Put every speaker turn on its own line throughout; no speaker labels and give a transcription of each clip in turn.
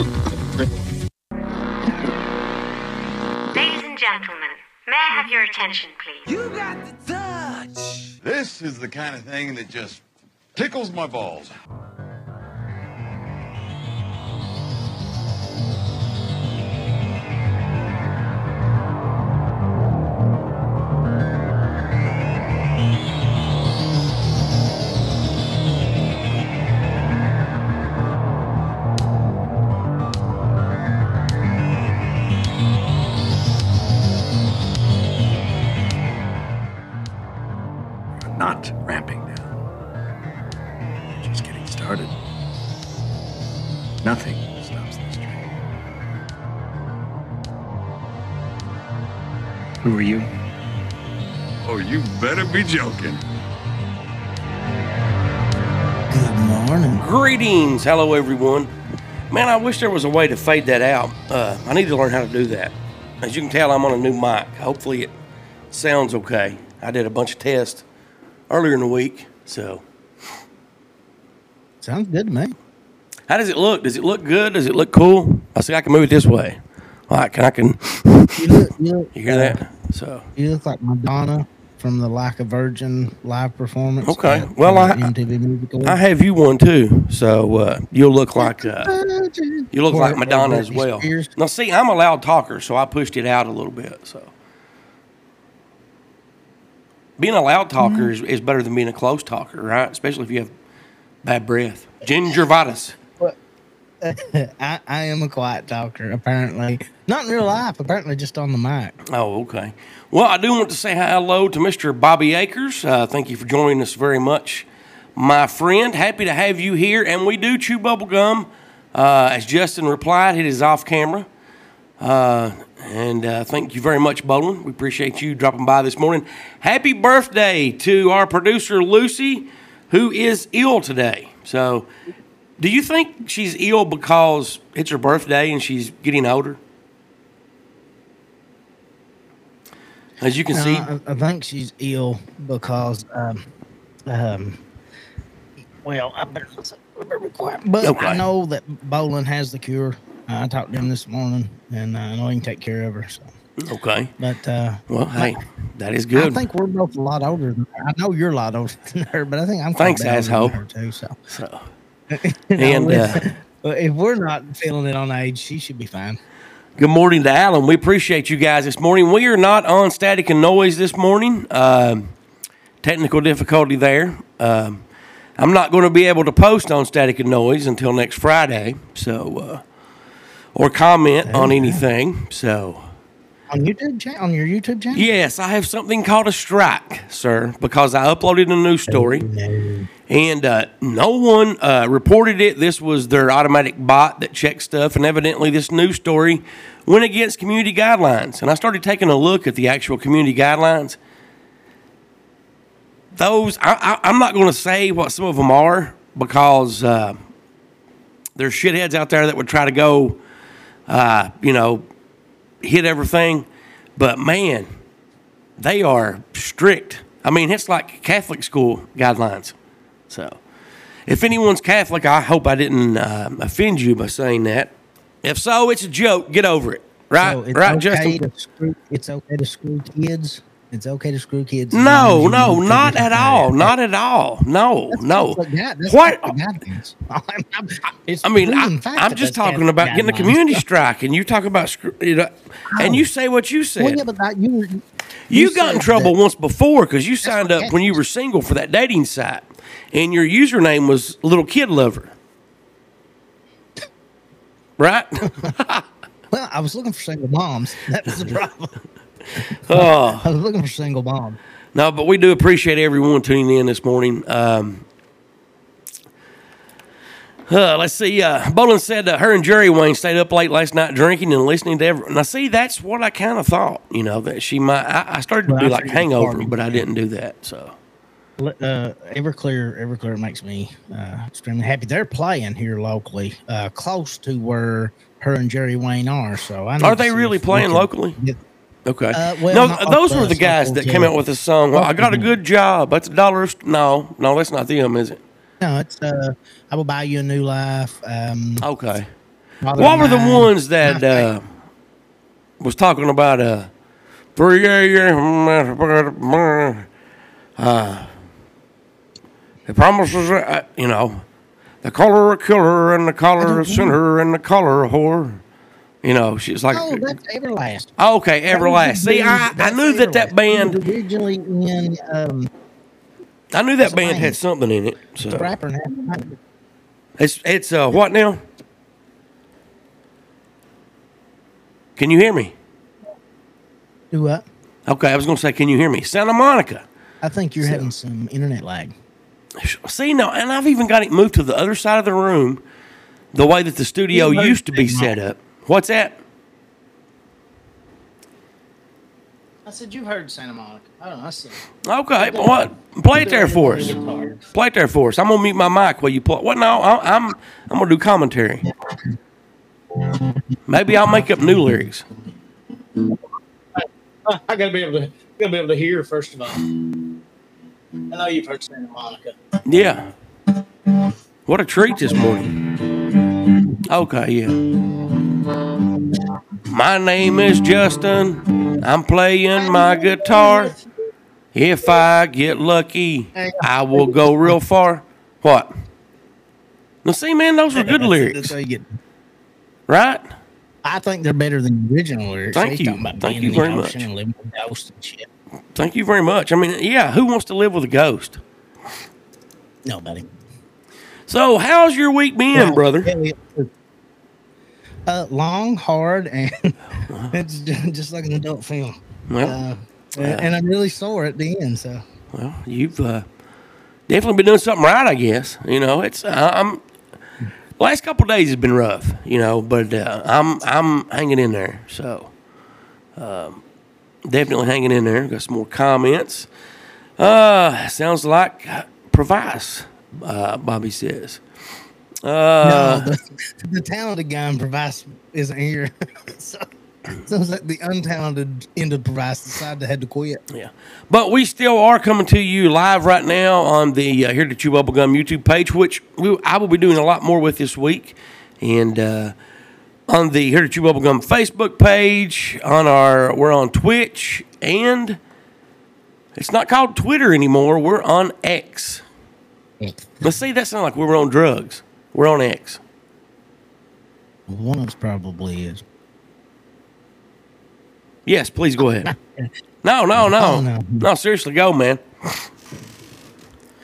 Ladies and gentlemen, may I have your attention, please?
You got the touch.
This is the kind of thing that just tickles my balls.
You
better be joking.
Good morning.
Greetings, hello everyone. Man, I wish there was a way to fade that out. Uh, I need to learn how to do that. As you can tell, I'm on a new mic. Hopefully, it sounds okay. I did a bunch of tests earlier in the week. So,
Sounds good to me.
how does it look? Does it look good? Does it look cool? I see I can move it this way. Like, I can.
You look, you look,
You hear that? So,
You look like Madonna from the Like a Virgin live performance.
Okay.
at,
Well,
uh,
I-
MTV
I have you one too. So uh, you'll look like uh, you look
Or-
like Madonna as well.
Spears.
Now, see, I'm a loud talker, so I pushed it out a little bit. So being a loud talker
Mm-hmm.
is, is better than being a close talker, right? Especially if you have bad breath. Gingivitis.
I, I am a quiet talker, apparently. Not in real life, apparently just on the mic.
Oh, okay. Well, I do want to say hello to Mr. Bobby Akers. Uh, thank you for joining us very much, my friend. Happy to have you here. And we do chew bubble gum. Uh, as Justin replied, it is off camera. Uh, and uh, thank you very much, Bolin. We appreciate you dropping by this morning. Happy birthday to our producer, Lucy, who is ill today. So, do you think she's ill because it's her birthday and she's getting older? As you can see,
Uh, I, I think she's ill because, um, um, well, I better, I better be quiet. But
Okay.
I know that Bolin has the cure. Uh, I talked to him this morning, and uh, I know he can take care of her. So,
okay.
but uh,
Well, hey, that is good.
I think we're both a lot older. Than her. I know you're a lot older than her, but I think I'm.
Thanks,
quite a bit older
asshole.
than her, Too, so,
So, and
if-
uh,
if we're not feeling it on age, she should be fine.
good morning to Alan. We appreciate you guys this morning. We are not on static and noise this morning. Um, technical difficulty there. Um, I'm not going to be able to post on static and noise until next Friday. So, uh, or comment on anything. So,
On YouTube channel, on your YouTube channel.
yes, I have something called a strike, sir, because I uploaded a news story. And uh, no one uh, reported it. This was their automatic bot that checked stuff, and evidently, this news story went against community guidelines. And I started taking a look at the actual community guidelines. Those, I, I'm not going to say what some of them are because uh, there's shitheads out there that would try to go, uh, you know, hit everything. But man, they are strict. I mean, it's like Catholic school guidelines. So, if anyone's Catholic, I hope I didn't uh, offend you by saying that. If so, it's a joke. Get over it. Right?
So it's
right,
okay
Justin?
To screw, it's okay to screw kids. It's okay to screw kids.
No,
as long as
no, not at all. Not at all. No,
That's
no.
Guide- that's
What?
Catholic guidelines. I'm- I'm-
I mean, I, I'm just talking about getting a community strike, and you talk about, screw- you know, and you say what you said.
Well, yeah, but that, you, were-
You, got in trouble
that-
once before because you signed up when you were single for that dating site, and your username was little kid lover. Right?
Well, I was looking for single moms. That was the problem.
oh
I was looking for single moms.
no, but we do appreciate everyone tuning in this morning. Um, uh, let's see. Uh, Bolin said uh, her and Jerry Wayne stayed up late last night drinking and listening to every. Now, see, that's what I kind of thought. You know that she might. I, I started to
Well,
do like hangover, but I didn't do that. So
Uh, Everclear, Everclear makes me uh, extremely happy. They're playing here locally, uh, close to where her and Jerry Wayne are. So I
Are they really playing locally?
get-
Okay.
Uh, well,
no, those were the guys that came out with the song. Well, I got a
Mhm.
good job. That's a dollar. a No, no, that's not them, is it?
No, it's uh, I will buy you a new life. Um,
Okay. What were the ones that uh, was talking about uh, three a.m. Uh, the promises, uh, you know, the color of killer and the color of sinner and the color of whore. You know, she's like,
Oh, that's Everlast.
okay, Everlast. See, I, I knew that that band,
originally in um,
I knew that band had something in it. So
rapper.
it's it's uh what now? Can you hear me?
Do what?
Okay, I was gonna say, can you hear me? Santa Monica.
I think you're having some internet lag.
See, no, and I've even got it moved to the other side of the room, the way that the studio used to be set up. What's that?
I said you heard Santa Monica. I don't know. I said.
Okay, well, what? Play it there for us. Play it there for us. I'm gonna mute my mic while you play. What? No, I- I'm I'm gonna do commentary. Maybe I'll make up new lyrics.
I gotta be able to gotta be able to hear first of all. I know you've heard Santa Monica.
Yeah. What a treat this morning. Okay, yeah. My name is Justin. I'm playing my guitar. If I get lucky, I will go real far. What? Now, see, man, those were good lyrics,
how you get-
right?
I think they're better than the original lyrics.
Thank
He's
you. Thank you very much.
ocean and living with ghosts and shit.
Thank you very much. I mean, yeah, who wants to live with a ghost?
Nobody.
So, how's your week been, brother?
Uh, long, hard, and it's just like an adult film.
Well,
Uh, and I'm really sore at the end. So
Well, you've uh, definitely been doing something right, I guess. You know, it's I'm. Last couple of days has been rough, you know, but uh, I'm I'm hanging in there. So, um, definitely hanging in there. Got some more comments. Uh, sounds like Provice, uh, Bobby says. Uh,
no, the, the talented guy in Provice isn't here. so sounds like the untalented end of Provice decided to had to quit.
Yeah, but we still are coming to you live right now on the uh, Here to Chew Bubblegum YouTube page, which we, I will be doing a lot more with this week, and uh, on the Here to Chew Bubblegum Facebook page. On our, we're on Twitch, and it's not called Twitter anymore. We're on X. Let's see, that sounds like we were on drugs. We're on X.
One of us probably is.
Yes, please go ahead. No, no, no,
Oh, no.
no. Seriously, go, man.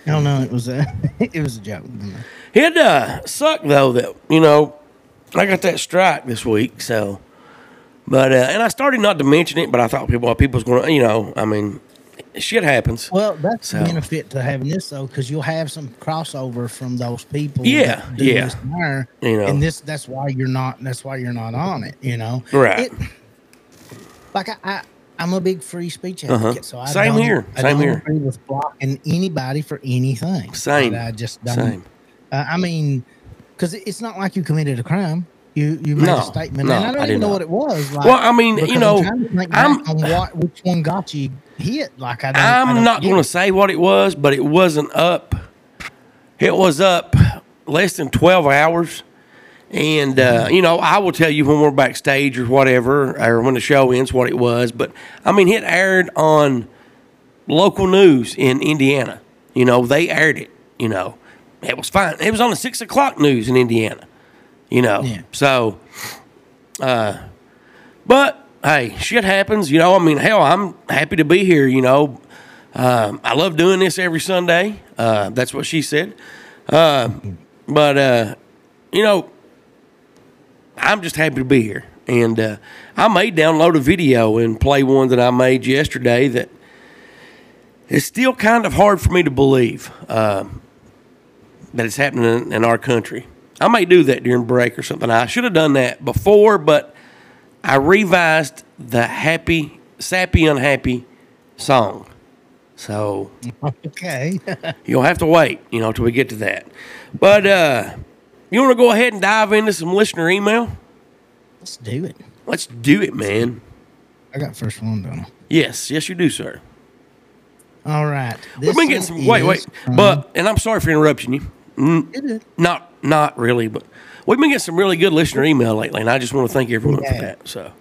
No, no, it was a it was a joke.
It uh, sucked though that you know I got that strike this week. So, but uh, and I started not to mention it, but I thought people people's going to you know I mean shit happens.
Well, that's
So-
the benefit to having this though, because you'll have some crossover from those people.
Yeah, yeah.
this there,
You know.
and this that's why you're not. That's why you're not on it. You know,
Right.
It, like I, I, I'm a big free speech
Uh-huh.
advocate, so I
Same here,
I
same
don't
here.
agree with blocking anybody for anything.
Same,
I just don't.
same.
Uh, I mean, because it's not like you committed a crime. You you made
No,
a statement,
no,
and I don't
I
even know
not.
what it was. Like,
Well, I mean, you know,
I'm, trying to think
I'm-
on what which one got you hit. Like I, don't, I
I'm
don't
not going to say what it was, but it wasn't up. It was up less than 12 hours. And, uh, you know, I will tell you when we're backstage or whatever, or when the show ends, what it was. But, I mean, it aired on local news in Indiana. You know, they aired it, you know. It was fine. It was on the six o'clock news in Indiana, you know.
Yeah.
So, uh, but hey, shit happens, you know. I mean, hell, I'm happy to be here, you know. Um, I love doing this every Sunday. Uh, that's what she said. Uh, but uh, you know, I'm just happy to be here, and uh, I may download a video and play one that I made yesterday that is still kind of hard for me to believe um, that it's happening in, in our country. I may do that during break or something. I should have done that before, but I revised the happy, sappy, unhappy song. So
Okay.
you'll have to wait, you know, till we get to that. But uh, you want to go ahead and dive into some listener email?
Let's do it.
Let's do it, man.
I got first one done.
Yes, yes, you do, sir.
All right.
We've been getting some. Wait, wait, but and I'm sorry for interrupting you.
You're.
Not not really, but we've been getting some really good listener email lately, and I just want to thank everyone for that. So,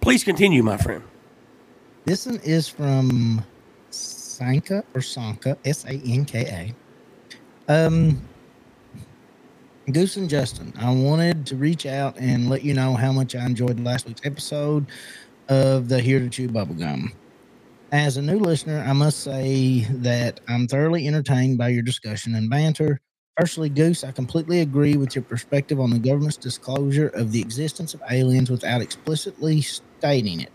please continue, my friend.
This one is from Sanka or Sanka, S A N K A. Um, Goose and Justin, I wanted to reach out and let you know how much I enjoyed last week's episode of the Here to Chew Bubblegum. As a new listener, I must say that I'm thoroughly entertained by your discussion and banter. Firstly, Goose, I completely agree with your perspective on the government's disclosure of the existence of aliens without explicitly stating it.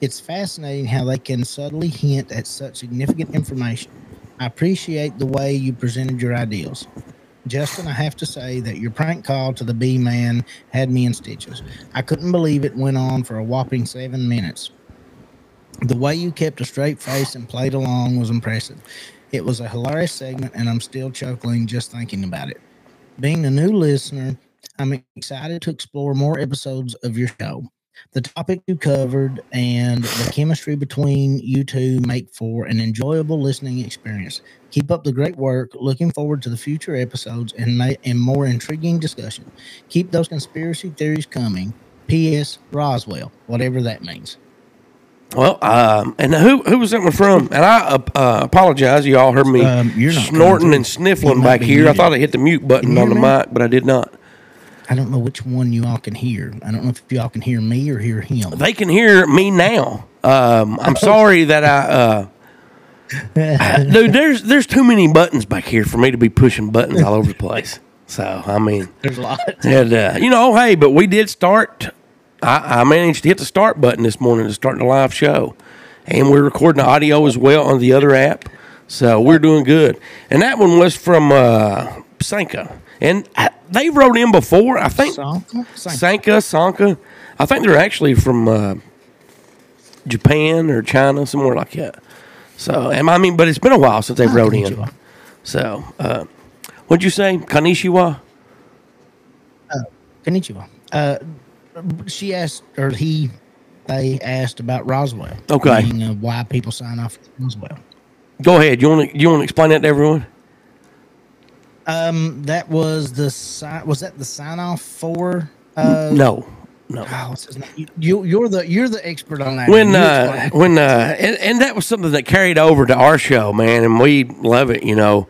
It's fascinating how they can subtly hint at such significant information. I appreciate the way you presented your ideals. Justin, I have to say that your prank call to the B man had me in stitches. I couldn't believe it went on for a whopping seven minutes. The way you kept a straight face and played along was impressive. It was a hilarious segment, and I'm still chuckling just thinking about it. Being a new listener, I'm excited to explore more episodes of your show. The topic you covered and the chemistry between you two make for an enjoyable listening experience. Keep up the great work. Looking forward to the future episodes and, ma- and more intriguing discussion. Keep those conspiracy theories coming. P.S. Roswell, whatever that means.
Well, um, and who who was that one from? And I uh, uh, apologize. You all heard me
Um,
snorting and sniffling back here. I thought I hit the mute button on the
me?
mic, but I did not.
I don't know which one you all can hear. I don't know if y'all can hear me or hear him.
They can hear me now. Um, I'm sorry that I. Uh, dude, there's there's too many buttons back here for me to be pushing buttons all over the place. So I mean,
There's a lot.
and uh, you know, hey, but we did start. I, I managed to hit the start button this morning to start the live show, and we're recording the audio as well on the other app. So we're doing good. And that one was from uh, Sanka, and I, they wrote in before. I think
Sanka? Sanka.
Sanka. I think they're actually from uh, Japan or China, somewhere like that. So, and I mean, but it's been a while since they
Ah,
wrote in. So, uh, what'd you say? Kanishiwa?
Konnichiwa. Uh, she asked, or he, they asked about Roswell.
Okay.
Uh, why people sign off Roswell.
Go ahead. You want to you want to explain that to everyone?
Um, that was the sign. Was that the sign off for? Uh,
No, no.
oh, what's his name? You, you, you're the you're the expert on that.
When uh, when uh, and, and that was something that carried over to our show, man, and we love it. You know,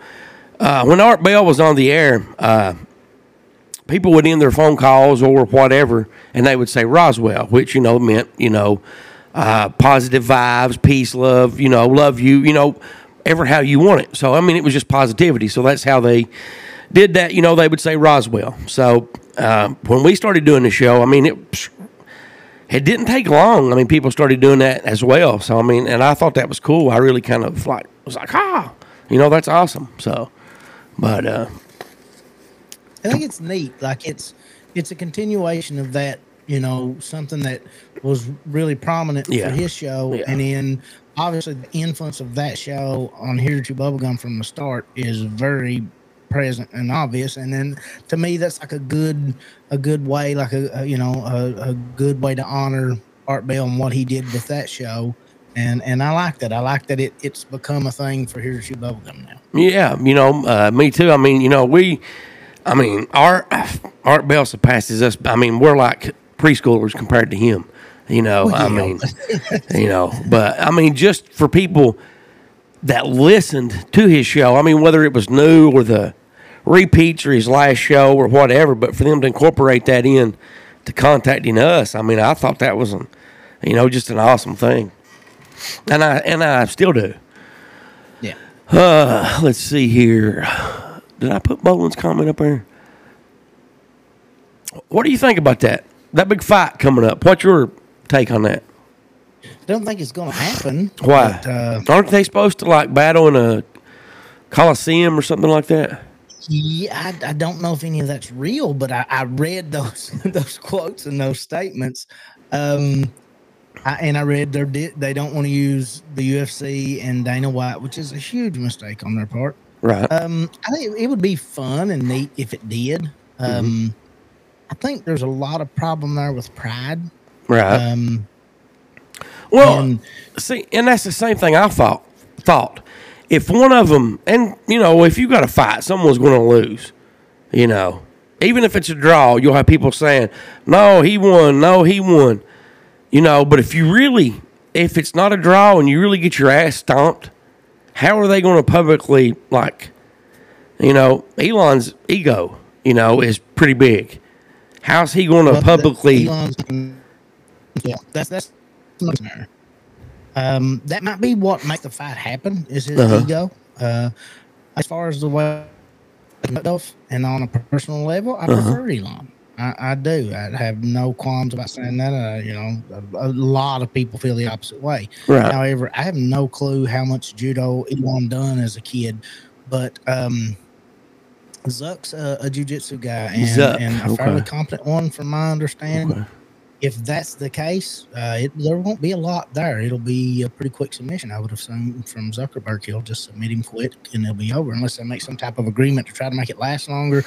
uh, when Art Bell was on the air, uh, people would end their phone calls or whatever, and they would say Roswell, which you know meant you know uh, positive vibes, peace, love, you know, love you, you know, ever how you want it. So I mean, it was just positivity. So that's how they did that. You know, they would say Roswell. So uh, when we started doing the show, I mean, it it didn't take long. I mean, people started doing that as well. So I mean, and I thought that was cool. I really kind of like was like, ah, you know, that's awesome. So, but uh,
I think it's neat. Like it's it's a continuation of that. You know, something that was really prominent
Yeah.
for his show,
Yeah.
and then obviously the influence of that show on Here to Bubblegum from the start is very present and obvious. And then to me, that's like a good a good way, like a, a you know a, a good way to honor Art Bell and what he did with that show. And and I like that. I like that it, it's become a thing for Here to Chew Bubblegum now.
yeah, you know, uh, me too. I mean, you know, we, I mean, Art Art Bell surpasses us. I mean, we're like preschoolers compared to him. You know, I
yeah.
mean, you know, but I mean, just for people that listened to his show, I mean, whether it was new or the repeats or his last show or whatever, but for them to incorporate that in to contacting us, I mean, I thought that was, an, you know, just an awesome thing, and I and I still do.
Yeah.
Uh, let's see here. Did I put Bolin's comment up there? What do you think about that? That big fight coming up. What's your take on that?
I don't think it's going to happen.
Why?
but, uh,
Aren't they supposed to like battle in a coliseum or something like that?
Yeah, I, I don't know if any of that's real, but I, I read those those quotes and those statements, um, I, and I read they di- they don't want to use the UFC and Dana White, which is a huge mistake on their part.
Right.
Um, I think it would be fun and neat if it did. Um,
Mm-hmm.
I think there's a lot of problem there with pride.
right.
Um,
well,
and-
see, and that's the same thing I thought. Thought if one of them, and you know, if you got a fight, someone's going to lose. You know, even if it's a draw, you'll have people saying, "No, he won. No, he won." You know, but if you really, if it's not a draw and you really get your ass stomped, how are they going to publicly like? You know, Elon's ego, you know, is pretty big. How's he going to
Well,
publicly?
Yeah, that's that's. Um, that might be what make the fight happen is his
Uh-huh.
ego. Uh, as far as the way and on a personal level,
Uh-huh.
I prefer Elon. I, I do. I have no qualms about saying that. Uh, you know, a, a lot of people feel the opposite way.
Right.
However, I have no clue how much judo Elon done as a kid, but um, Zuck's a, a jujitsu guy and, and a fairly
okay.
competent one, from my understanding.
Okay.
If that's the case, uh, it, there won't be a lot there. It'll be a pretty quick submission. I would assume from Zuckerberg, he'll just submit him quick and it'll be over, unless they make some type of agreement to try to make it last longer,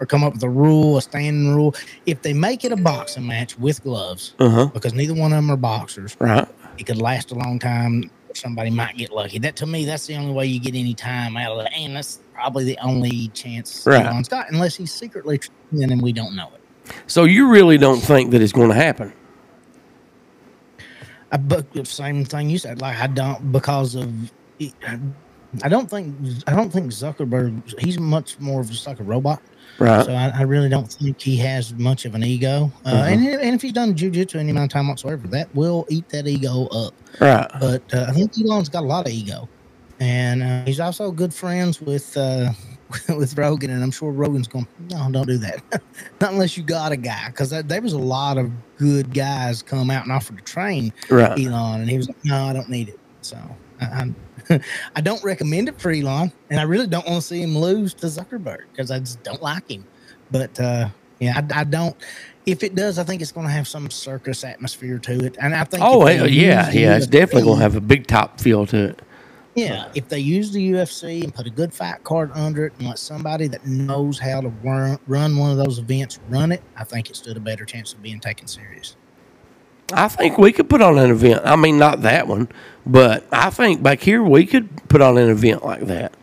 or come up with a rule, a standing rule. If they make it a boxing match with gloves,
Uh huh.
because neither one of them are boxers,
Right.
it could last a long time. Somebody might get lucky. That to me, that's the only way you get any time out of it, and that's probably the only chance
Right.
Elon's got, unless he's secretly and we don't know it.
So you really don't think that it's going to happen?
I, but the same thing you said, like I don't because of. I don't think I don't think Zuckerberg. He's much more of just like a robot.
Right.
So I, I really don't think he has much of an ego. Uh,
Uh-huh.
and, and if he's done jujitsu any amount of time whatsoever, that will eat that ego up.
Right.
but uh, I think Elon's got a lot of ego, and uh, he's also good friends with uh, with Rogan, and I'm sure Rogan's going, no, don't do that, not unless you got a guy, because there was a lot of good guys come out and offered to train
Right.
Elon, and he was like, no, I don't need it. So I, I'm. I don't recommend it for Elon, and I really don't want to see him lose to Zuckerberg because I just don't like him. But uh, yeah, I, I don't. If it does, I think it's going to have some circus atmosphere to it, and I think.
Oh, yeah, yeah. It's definitely going to have a big top feel to it.
Yeah, if they use the UFC and put a good fight card under it and let somebody that knows how to run, run one of those events run it, I think it stood a better chance of being taken serious.
I think we could put on an event. I mean, not that one, but I think back here we could put on an event like that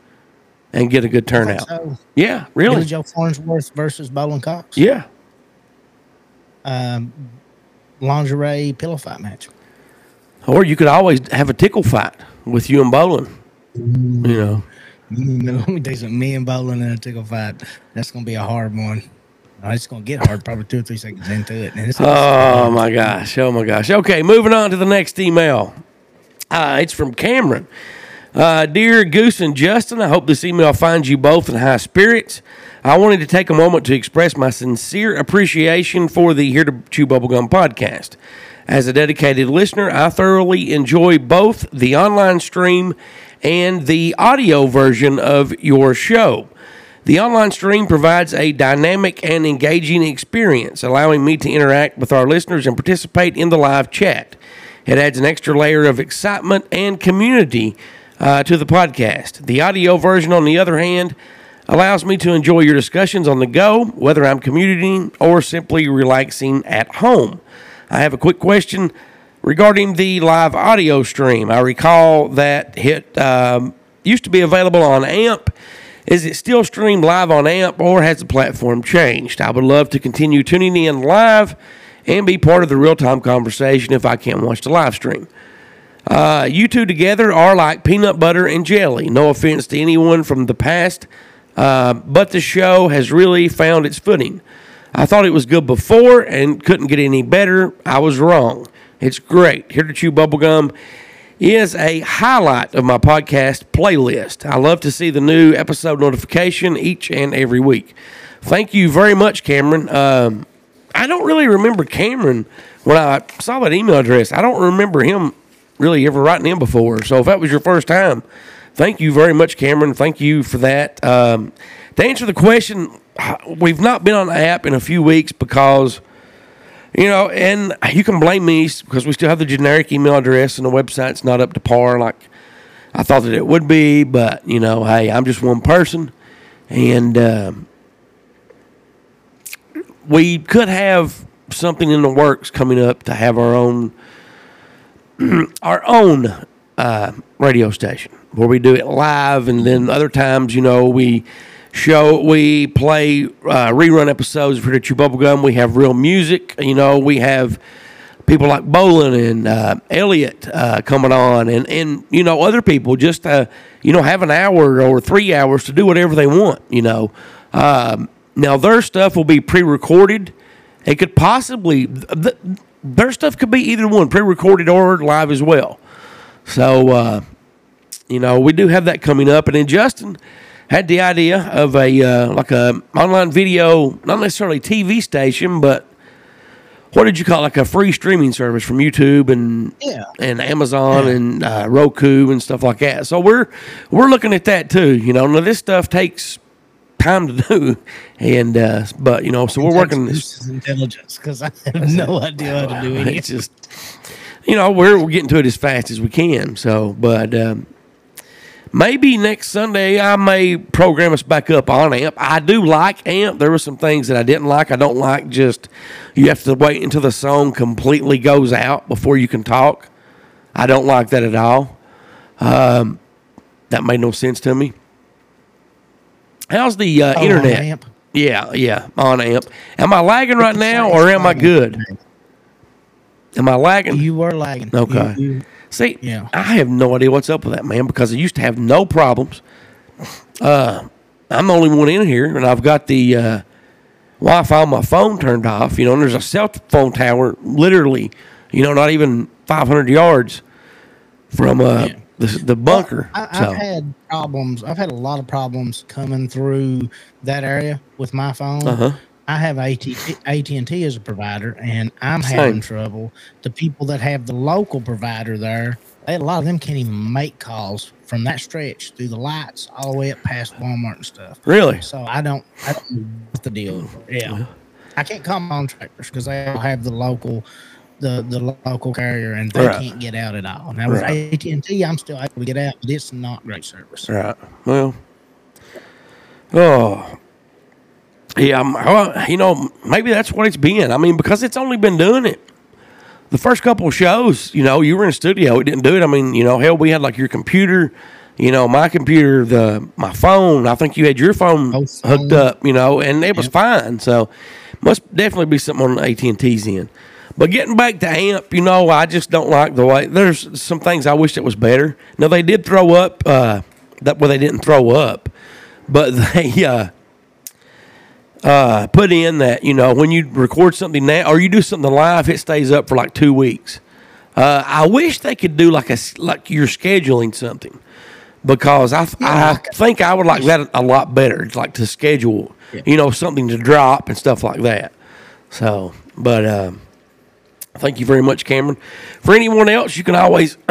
and get a good turnout.
So,
Yeah,
Billy
really.
Joe Farnsworth versus Bolin Cox.
Yeah.
Um, lingerie pillow fight match.
Or you could always have a tickle fight with you and Bolin. You know.
Let me tell you something. Me and Bolin in a tickle fight. That's going to be a hard one. Uh, It's going to get hard probably two or three seconds into it. And it's
Oh my gosh! Oh my gosh! Okay, moving on to the next email. Uh, it's from Cameron. Uh, Dear Goose and Justin, I hope this email finds you both in high spirits. I wanted to take a moment to express my sincere appreciation for the Here to Chew Bubblegum podcast. As a dedicated listener, I thoroughly enjoy both the online stream and the audio version of your show. The online stream provides a dynamic and engaging experience, allowing me to interact with our listeners and participate in the live chat. It adds an extra layer of excitement and community uh, to the podcast. The audio version, on the other hand, allows me to enjoy your discussions on the go, whether I'm commuting or simply relaxing at home. I have a quick question regarding the live audio stream. I recall that it um, used to be available on AMP. Is it still streamed live on AMP or has the platform changed? I would love to continue tuning in live and be part of the real time conversation if I can't watch the live stream. Uh, you two together are like peanut butter and jelly. No offense to anyone from the past, uh, but the show has really found its footing. I thought it was good before and couldn't get any better. I was wrong. It's great. Here to Chew Bubblegum is a highlight of my podcast playlist. I love to see the new episode notification each and every week. Thank you very much, Cameron. Um, I don't really remember Cameron when I saw that email address. I don't remember him really ever writing in before. So if that was your first time, thank you very much, Cameron. Thank you for that. Um, to answer the question, we've not been on the app in a few weeks because, you know, and you can blame me because we still have the generic email address and the website's not up to par like I thought that it would be. But, you know, hey, I'm just one person. And, um, we could have something in the works coming up to have our own our own uh, radio station where we do it live, and then other times, you know, we show. We play uh, rerun episodes of Here to Chew Bubblegum. We have real music. You know, we have people like Bolin and uh, Elliot uh, coming on, and and you know other people just uh, you know have an hour or three hours to do whatever they want. You know, um, now their stuff will be pre-recorded. It could possibly th- their stuff could be either one, pre-recorded or live as well. So uh, you know we do have that coming up, and then Justin had the idea of a uh, like a online video, not necessarily TV station, but what did you call it? like a free streaming service from YouTube and
Yeah.
and Amazon and uh, Roku and stuff like that. So we're we're looking at that too. You know, now this stuff takes time to do, and uh, but you know, so we're working this.
This intelligence because I have no idea how to do it.
It's just you know we're we're getting to it as fast as we can. So, but um, maybe next Sunday I may program us back up on AMP. I do like AMP. There were some things that I didn't like. I don't like just you have to wait until the song completely goes out before you can talk. I don't like that at all. Um, that made no sense to me. How's the uh,
Oh,
internet? Yeah, yeah, on AMP. Am I lagging right now, or am I good? Am I lagging?
You were lagging.
Okay.
You- you-
See,
Yeah.
I have no idea what's up with that man because I used to have no problems. Uh, I'm the only one in here, and I've got the uh, Wi-Fi on my phone turned off. You know, and there's a cell phone tower literally, you know, not even 500 yards from uh,
Yeah.
the, the bunker.
I,
so
I've had problems. I've had a lot of problems coming through that area with my phone.
Uh-huh.
I have AT and T as a provider, and I'm
Same.
having trouble. The people that have the local provider there, they, a lot of them can't even make calls from that stretch through the lights all the way up past Walmart and stuff.
really,
So I don't, I don't know what the deal. Yeah, I can't call contractors because they all have the local, the the local carrier, and they
Right.
can't get out at all. Now with
Right.
AT and T, I'm still able to get out, but it's not great service.
right? Well, oh. Yeah, I'm- well, you know, maybe that's what it's been. I mean, because it's only been doing it. the first couple of shows, you know, you were in studio, it didn't do it. I mean, you know, hell, we had like your computer, you know, my computer, the my phone. I think you had your phone
Both
hooked up, you know, and it was fine. So, must definitely be something on the AT and T's end. But getting back to AMP, you know, I just don't like the way. There's some things I wish it was better. Now they did throw up. Uh, that well, they didn't throw up, but they. Uh, uh, put in that you know when you record something now or you do something live, it stays up for like two weeks. Uh, I wish they could do like a like you're scheduling something because I I think I would like that a lot better. It's like to schedule, you know, something to drop and stuff like that. So, but um, thank you very much, Cameron. For anyone else, you can always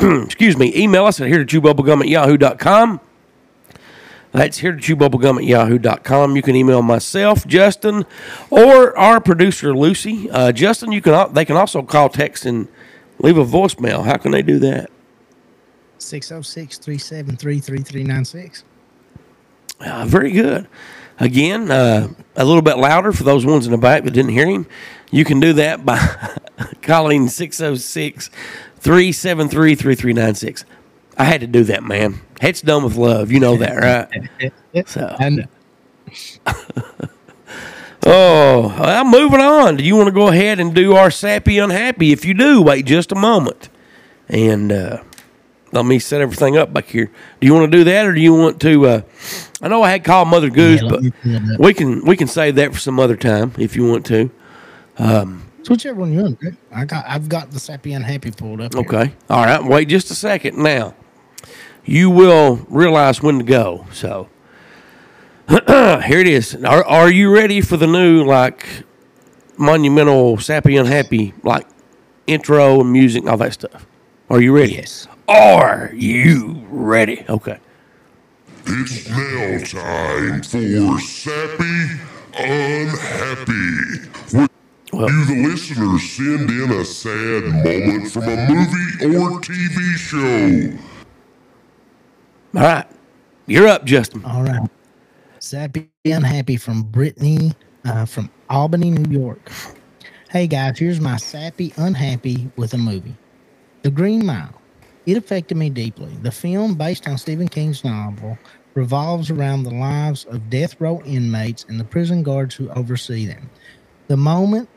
excuse me email us at here to chewbubblegum at yahoo.com. That's here to chewbubblegum at yahoo.com. You can email myself, Justin, or our producer, Lucy. Uh, Justin, you can they can also call, text, and leave a voicemail. How can they do that?
606 373 3396.
Uh, very good. Again, uh, a little bit louder for those ones in the back that didn't hear him. You can do that by calling 606 373 3396. I had to do that, man. Head's done with love. You know that, right? So.
And
Oh, I'm moving on. Do you want to go ahead and do our sappy unhappy? If you do, wait just a moment. And uh, let me set everything up back here. Do you want to do that, or do you want to? Uh, I know I had called Mother Goose,
Yeah,
but
me pull it up.
we can we can save that for some other time if you want to.
it's whichever one you want. I got, I've got the Sappy Unhappy pulled up. here.
Okay. All right. Wait just a second. Now, you will realize when to go. So, here it is. Are, are you ready for the new, like, monumental, sappy, unhappy, like, intro and music and all that stuff? Are you ready?
Yes.
Are you ready? Okay.
It's now time for Sappy Unhappy. Where
Well-
you, the listeners, send in a sad moment from a movie or TV show.
All right. You're up, Justin.
All right. Sappy Unhappy from Brittany, uh, from Albany, New York. Hey guys, here's my Sappy Unhappy with a movie The Green Mile. It affected me deeply. The film, based on Stephen King's novel, revolves around the lives of death row inmates and the prison guards who oversee them. The moment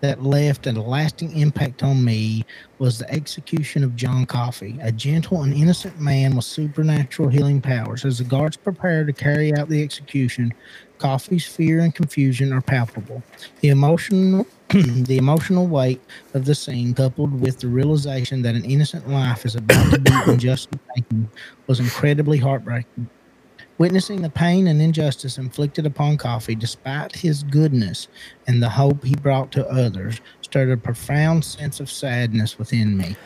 that left a lasting impact on me was the execution of John Coffey, a gentle and innocent man with supernatural healing powers. As the guards prepare to carry out the execution, Coffey's fear and confusion are palpable. The emotional the emotional weight of the scene, coupled with the realization that an innocent life is about to be unjustly taken, was incredibly heartbreaking. Witnessing the pain and injustice inflicted upon Coffey, despite his goodness and the hope he brought to others, stirred a profound sense of sadness within me.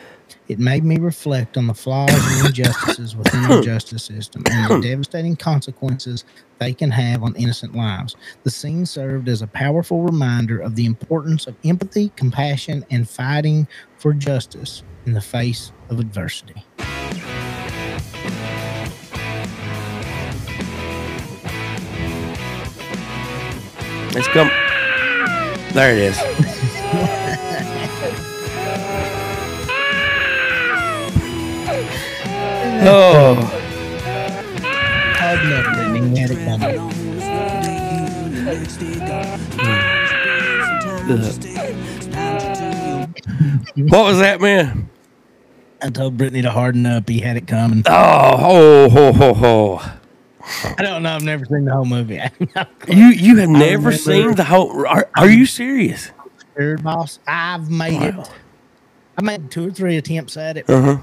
It made me reflect on the flaws and injustices within the justice system and the devastating consequences they can have on innocent lives. The scene served as a powerful reminder of the importance of empathy, compassion, and fighting for justice in the face of adversity.
Let's come. There it is. oh,
Hard enough, Brittany. We had it coming.
what was that, man?
I told Brittany to harden up. He had it coming.
Oh, ho, ho, ho, ho.
I don't know. I've never seen the whole movie.
You you have never seen the whole. Are, are you serious?
Third boss. I've made it. I made two or three attempts at it.
Uh huh.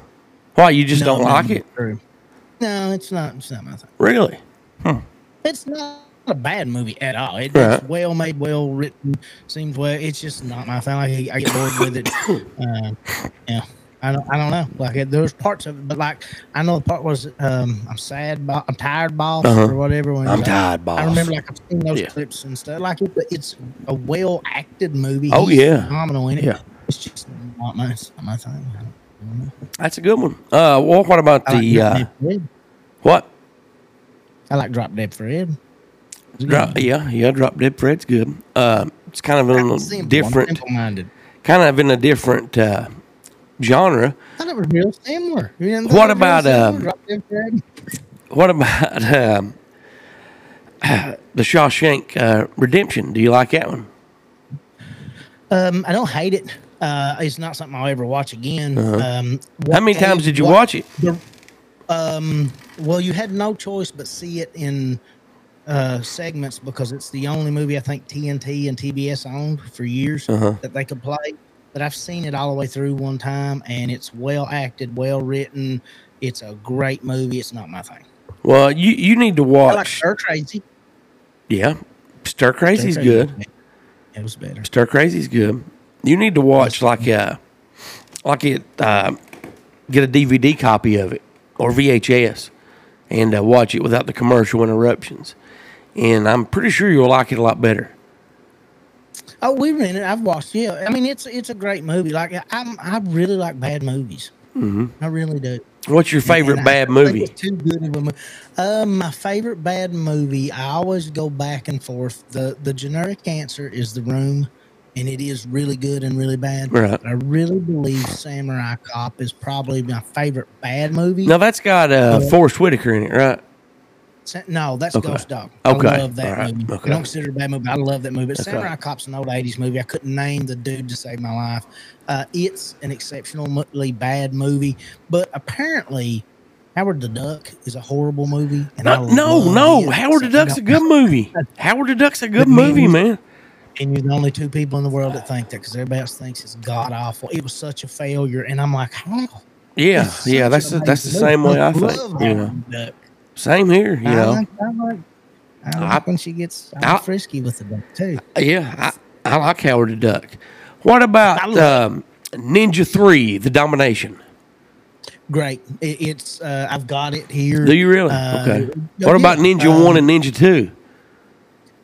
Why you just
No,
don't like it?
true. No, it's not. It's not my thing.
Really?
It's not a bad movie at all. It,
Right.
It's well made, well written. Seems well. It's just not my thing. Like, I get bored with it. Uh, yeah. I don't, I don't know. Like it, there's parts of it, but like I know the part was um I'm sad, bo- I'm tired, boss,
Uh-huh.
or whatever. When
I'm
like-
tired, boss.
I remember like I've seen those
Yeah.
clips and stuff. Like it, it's a well acted movie.
Oh,
He's
yeah.
phenomenal in it.
Yeah.
It's just not my, not my thing. I don't, I don't know.
That's a good one. Uh, well, what about
I
the
Drop
uh, what?
I like Drop Dead Fred. It's a good
Drop, yeah, yeah. Drop Dead Fred's good. Uh, it's kind of in a different, kind of in a different uh, genre.
I thought it was real similar. You didn't
What
it was real
about, um,
Drop Dead Fred?
What about um, the Shawshank uh, Redemption? Do you like that one?
Um, I don't hate it. Uh, it's not something I'll ever watch again. Um,
Uh-huh. How many times did you watch it?
the- um, well, you had no choice but see it in uh, segments because it's the only movie I think TNT and TBS owned for years
Uh-huh.
that they could play. But I've seen it all the way through one time, and it's well acted, well written. It's a great movie. It's not my thing.
Well, you you need to watch.
I like. Stir Crazy.
yeah, Stir Crazy's
Stir
good.
Crazy. It was better.
Stir Crazy's good. You need to watch like uh like it uh, get a DVD copy of it or VHS and uh, watch it without the commercial interruptions. And I'm pretty sure you'll like it a lot better.
Oh, we've been it. I've watched. Yeah, I mean it's it's a great movie. Like I'm, I really like bad movies. Mm-hmm. I really do.
What's your favorite
And
bad
think
movie?
it's Too good of a movie. Um, my favorite bad movie. I always go back and forth. the The generic answer is The Room, and it is really good and really bad.
Right.
I really believe Samurai Cop is probably my favorite bad movie.
Now that's got uh, Forest Whitaker in it, right?
No, that's
Okay.
Ghost Dog.
Okay.
I love that
right.
movie.
Okay.
I don't consider it a bad movie. I love that movie.
Okay.
Samurai Cop's an old 80s movie. I couldn't name the dude to save my life. Uh, it's an exceptionally bad movie. But apparently, Howard the Duck is a horrible movie. And I
No, no,
it.
Howard the
I
Duck's a good movie. Howard the Duck's a good movie, man.
And you're the only two people in the world that think that because everybody else thinks it's god awful. It was such a failure. And I'm like, how?
Yeah, yeah. That's the, that's the same
movie.
way I
love
think. You know,
Howard the Duck.
Same here. You
I
know,
like, I like, I like
I-
when she gets all
I-
frisky with the duck too.
yeah. I, I like Howard the Duck. What about
love-
um, Ninja Three: The Domination?
Great. It, it's uh, I've got it here.
Do you really?
Uh,
okay.
yeah,
What about. Ninja
Um,
One and Ninja Two?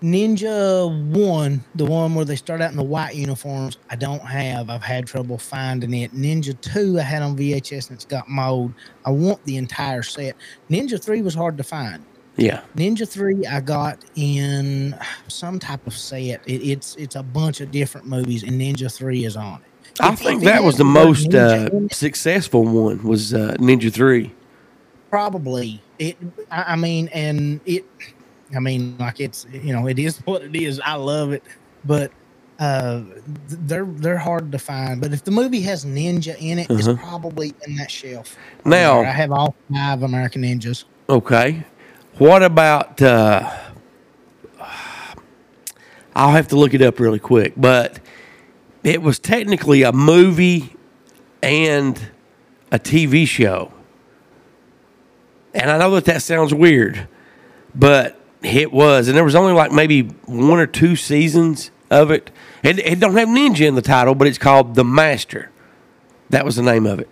Ninja One, the one where they start out in the white uniforms? I don't have. I've had trouble finding it. Ninja Two, I had on VHS and it's got mold. I want the entire set. Ninja Three was hard to find.
Yeah.
Ninja Three, I got in some type of set. It, it's it's a bunch of different movies, and Ninja Three is on it.
I
If-
think
if
that was the most uh, successful one. Was uh, Ninja Three?
probably it. I, I mean, and it. I mean, like it's you know it is what it is. I love it, but uh, they're they're hard to find. But if the movie has ninja in it, it's probably in that shelf.
Now-
I have all five American Ninjas.
Okay. What about? Uh, I'll have to look it up really quick, but it was technically a movie and a TV show. And I know that that sounds weird, but it was, and there was only like maybe one or two seasons of it. It, it don't have ninja in the title, but it's called The Master. That was the name of it.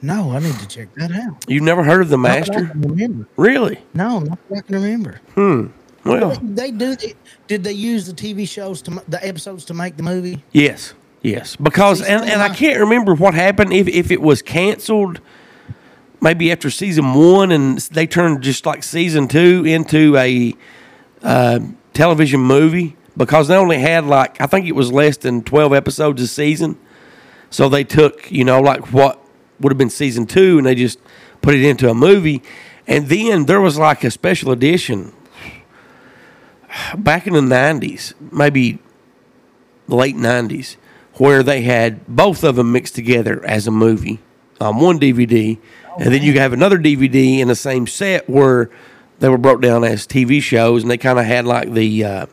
No, I need to check that out.
You've never heard of The Master?
remember.
Really?
No, not that I can remember. Hmm.
Well,
They do. Did they use the TV shows to the episodes to make the movie?
Yes, yes. Because and, and I can't remember what happened if if it was canceled. Maybe after season one, and they turned just like season two into a uh, television movie because they only had like I think it was less than twelve episodes a season. So they took you know like what would have been season two, and they just put it into a movie. And then there was like a special edition back in the nineties, maybe late '90s, where they had both of them mixed together as a movie on one DVD, and then you have another DVD in the same set where they were broke down as TV shows, and they kind of had like the. Uh,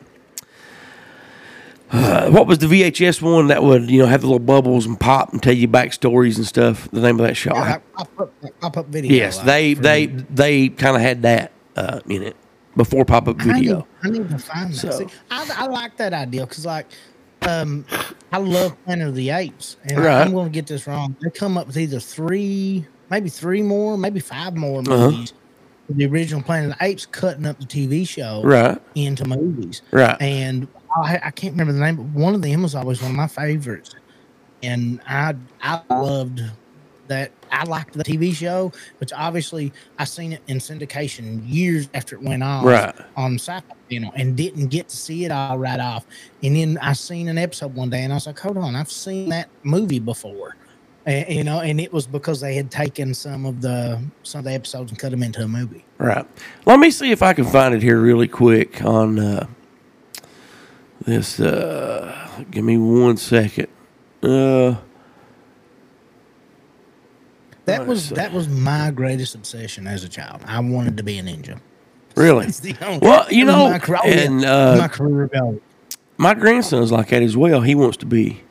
uh, what was the VHS one that would you know have the little bubbles and pop and tell you backstories and stuff? The name of that show. I-
Pop up, pop up video.
yes,
like,
they
for-
they they kind of had that uh, in it before pop up
I need,
video.
I need to find that.
So-
See, I, I like that idea because, like, um, I love Planet of the Apes, and
Right.
I'm going to get this wrong. They come up with either three, maybe three more, maybe five more
Uh-huh.
movies. The original Planet of the Apes cutting up the TV show
Right.
into movies,
Right.
And I, I can't remember the name, but one of them was always one of my favorites, and I I loved that. I liked the TV show, which obviously I seen it in syndication years after it went on
Right.
on sci-fi channel and didn't get to see it all right off. And then I seen an episode one day and I was like, hold on, I've seen that movie before. And, you know, and it was because they had taken some of the some of the episodes and cut them into a movie.
Right. Let me see if I can find it here really quick on uh, this. Uh, give me one second. Uh,
That was
see.
that was my greatest obsession as a child. I wanted to be a ninja.
really?
Only-
Well, you know,
my,
and, uh,
my career goal.
My grandson's like that as well. He wants to be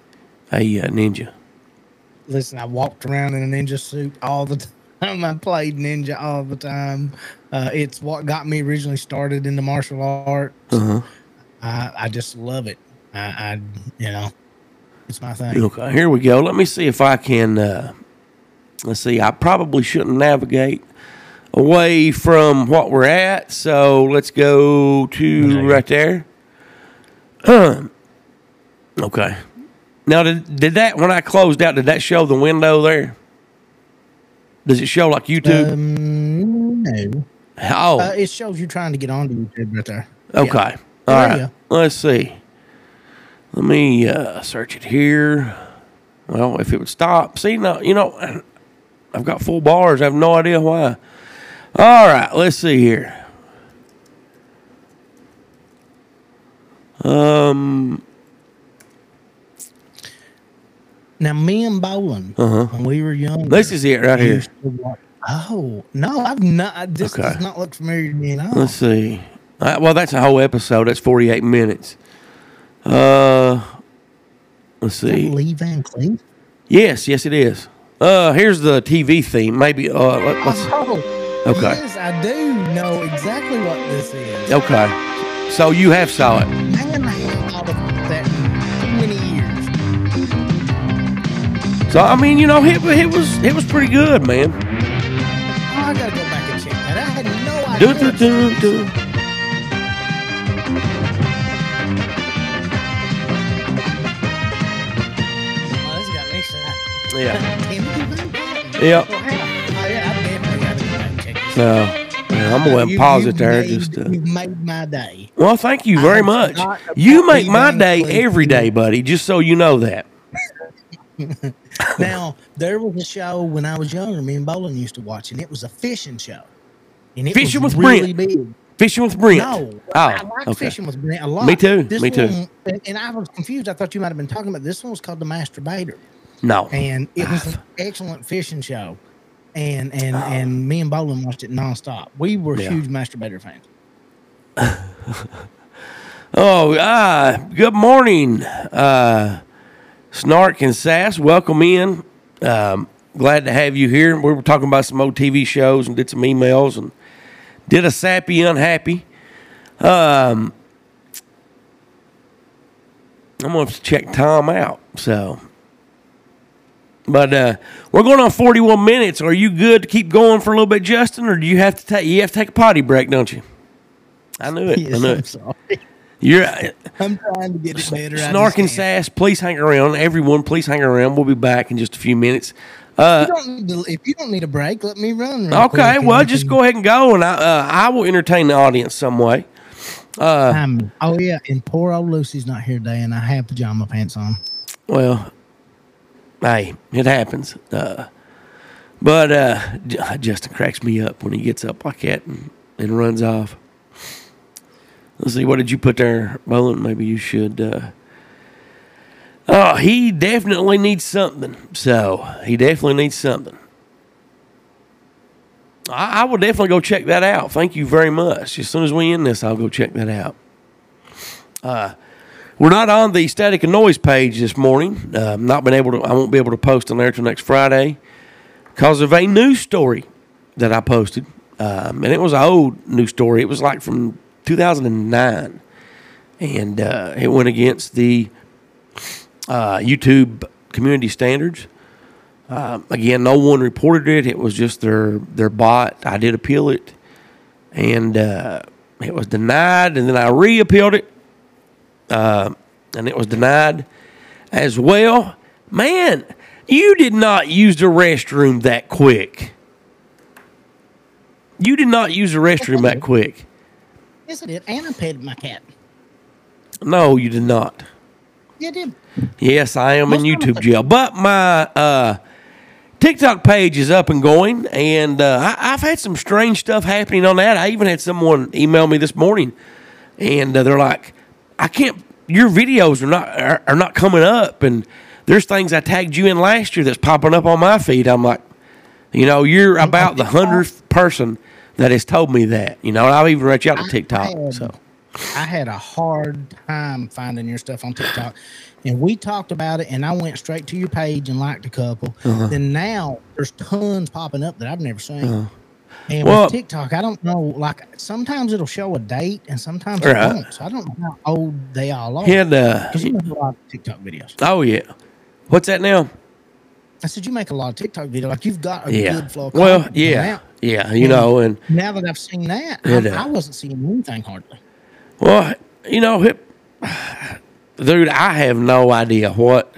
a uh, ninja.
Listen, I walked around in a ninja suit all the time. I played ninja all the time. Uh, it's what got me originally started in the martial arts.
Uh-huh.
I, I just love it. I, I, you know, it's my thing.
Okay, here we go. Let me see if I can. Uh, let's see. I probably shouldn't navigate away from what we're at, so let's go to right there. okay. Now, did, did that when I closed out? Did that show the window there? Does it show like YouTube?
Um, no,
oh,
uh, it shows you trying to get onto YouTube right there.
Okay.
Yeah.
All
you.
Let's see. Let me uh, search it here. Well, if it would stop. See, no, you know, I've got full bars. I have no idea why. All right. Let's see here. Um.
Now, me and Bolin, when we were young,
Uh-huh. This is it right here.
Oh no, I've not. This
Okay.
does not look familiar to me at all.
Let's see. Uh, well, that's a whole episode. That's forty-eight minutes. Uh. Let's see.
Lee Van Cleef.
Yes, yes, it is. Uh, here's the TV theme. Maybe. Uh, let.
Oh,
Okay.
Yes, I do know exactly what this is.
Okay. So you have saw it.
Man, I have thought of that too many years.
So I mean, you know, it, it was it was pretty good, man.
Oh, I gotta go back and check that. I had no idea.
do, do, do.
Oh, this.
So yeah, I'm gonna go
You-
pause it there.
made-
Just
You've made my day.
well, thank you very much. You make my day every day, buddy. Just so you know that.
now there was a show when I was younger. Me and Bolin used to watch, and it was a fishing show. And it
Fishing
was
with
really
Brent.
big.
Fishing with Brent.
No,
Oh,
I like
okay.
fishing with Brent a lot.
Me too,
This
me too.
one- and, and I was confused. I thought you might have been talking about this one was called the Masturbator,
No.
and it was an excellent fishing show. And and and me and Bolin watched it nonstop. We were
Yeah.
huge Masturbator fans.
Oh, ah, good morning, uh, Snark and Sass. Welcome in. Um, glad to have you here. We were talking about some old TV shows and did some emails and did a sappy unhappy. Um, I'm gonna to check Tom out. So, but uh, we're going on 41 minutes. Are you good to keep going for a little bit, Justin, or do you have to take you have to take a potty break, don't you? I knew it. I
Yes,
knew
I'm
it.
sorry.
You're
I'm trying to get it better. I
Snark and. Sass, please hang around. Everyone, please hang around. We'll be back in just a few minutes. Uh,
You don't need to, if you don't need a break, let me run.
okay, well, just go ahead and go, and I, uh, I will entertain the audience some way.
Um, oh yeah, and poor old Lucy's not here today, and I have pajama pants on.
Well, hey, it happens. Uh, but uh, Justin cracks me up when he gets up like that and, and runs off. Let's see, what did you put there, Bolin? Maybe you should. Uh, oh, he definitely needs something. So he definitely needs something. I, I will definitely go check that out. Thank you very much. As soon as we end this, I'll go check that out. Uh, We're not on the static and noise page this morning. Uh, not been able to. I won't be able to post on there till next Friday because of a news story that I posted, um, and it was an old news story. It was like from 2009, and uh, it went against the uh, YouTube community standards. Um, again, no one reported it. It was just their their bot. I did appeal it, and uh, it was denied. And then I re-appealed it, uh, and it was denied as well. Man, you did not use the restroom that quick. You did not use the restroom that quick.
Yes, I did, and I petted my cat.
No, you did not.
Yeah, I did.
Yes, I am in
Most of
YouTube jail, but my uh, TikTok page is up and going, and uh, I, I've had some strange stuff happening on that. I even had someone email me this morning, and uh, they're like, "I can't. Your videos are not are, are not coming up, and there's things I tagged you in last year that's popping up on my feed." I'm like, you know, you're about the hundredth person that has told me that. You know, and I've even reached out to TikTok.
had-
So
I had a hard time finding your stuff on TikTok, and we talked about it. And I went straight to your page and liked a couple.
Uh-huh.
Then now there's tons popping up that I've never seen. And
Well-
with TikTok, I don't know. Like sometimes it'll show a date, and sometimes
Right.
it won't. So I don't know how old they all are.
had uh,
Because you make a lot of TikTok videos.
oh yeah, what's that now?
I said you make a lot of TikTok videos. Like you've got a
Yeah.
good flow. Of
Well, yeah, yeah, you know, and
now that I've seen that,
It,
I,
uh,
I wasn't seeing anything hardly.
well, you know, it, dude, I have no idea what.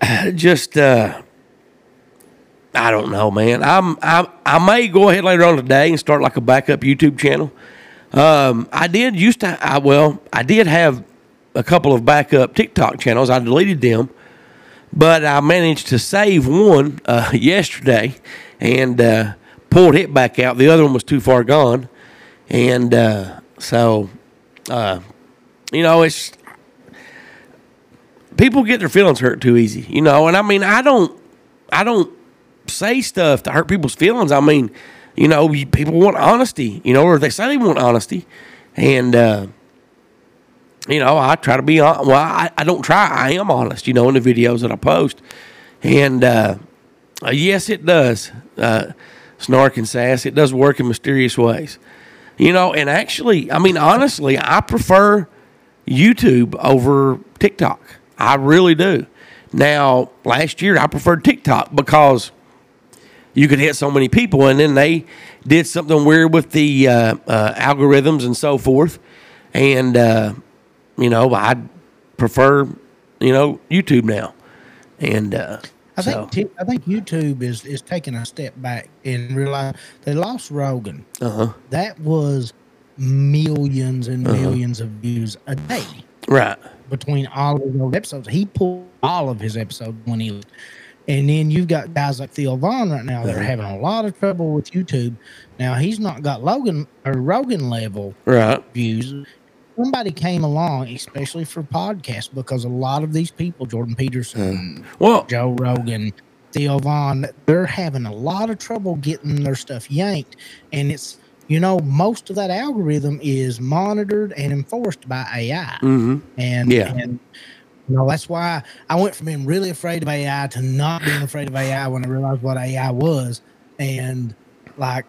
Just, uh, I don't know, man. I'm, I, I may go ahead later on today and start like a backup YouTube channel. Um, I did used to, I well, I did have a couple of backup TikTok channels. I deleted them, but I managed to save one uh, yesterday and uh, pulled it back out. The other one was too far gone, and uh, so uh, you know it's people get their feelings hurt too easy, you know. And I mean, I don't, I don't say stuff to hurt people's feelings. I mean, you know, people want honesty, you know, or they say they want honesty, and. uh you know, I try to be hon- well. I, I don't try. I am honest, you know, in the videos that I post, and uh, uh, yes, it does. Uh, snark and sass. It does work in mysterious ways, you know. And actually, I mean, honestly, I prefer YouTube over TikTok. I really do. Now, last year I preferred TikTok because you could hit so many people, and then they did something weird with the uh, uh, algorithms and so forth, and. Uh, you know, I prefer, you know, YouTube now. And uh,
I
so,
think I think YouTube is is taking a step back and realize they lost Rogan.
uh-huh.
That was millions and millions of views a day.
right.
between all of those episodes. He pulled all of his episodes when he and then you've got guys like Theo Von right now that are having a lot of trouble with YouTube. Now he's not got Logan or Rogan level
Right.
views. Somebody came along, especially for podcasts, because a lot of these people, Jordan Peterson,
Well,
Joe Rogan, Theo Von, they're having a lot of trouble getting their stuff yanked. And it's, you know, most of that algorithm is monitored and enforced by AI.
mhm.
And,
Yeah.
and, know, that's why I went from being really afraid of AI to not being afraid of AI when I realized what AI was. And like,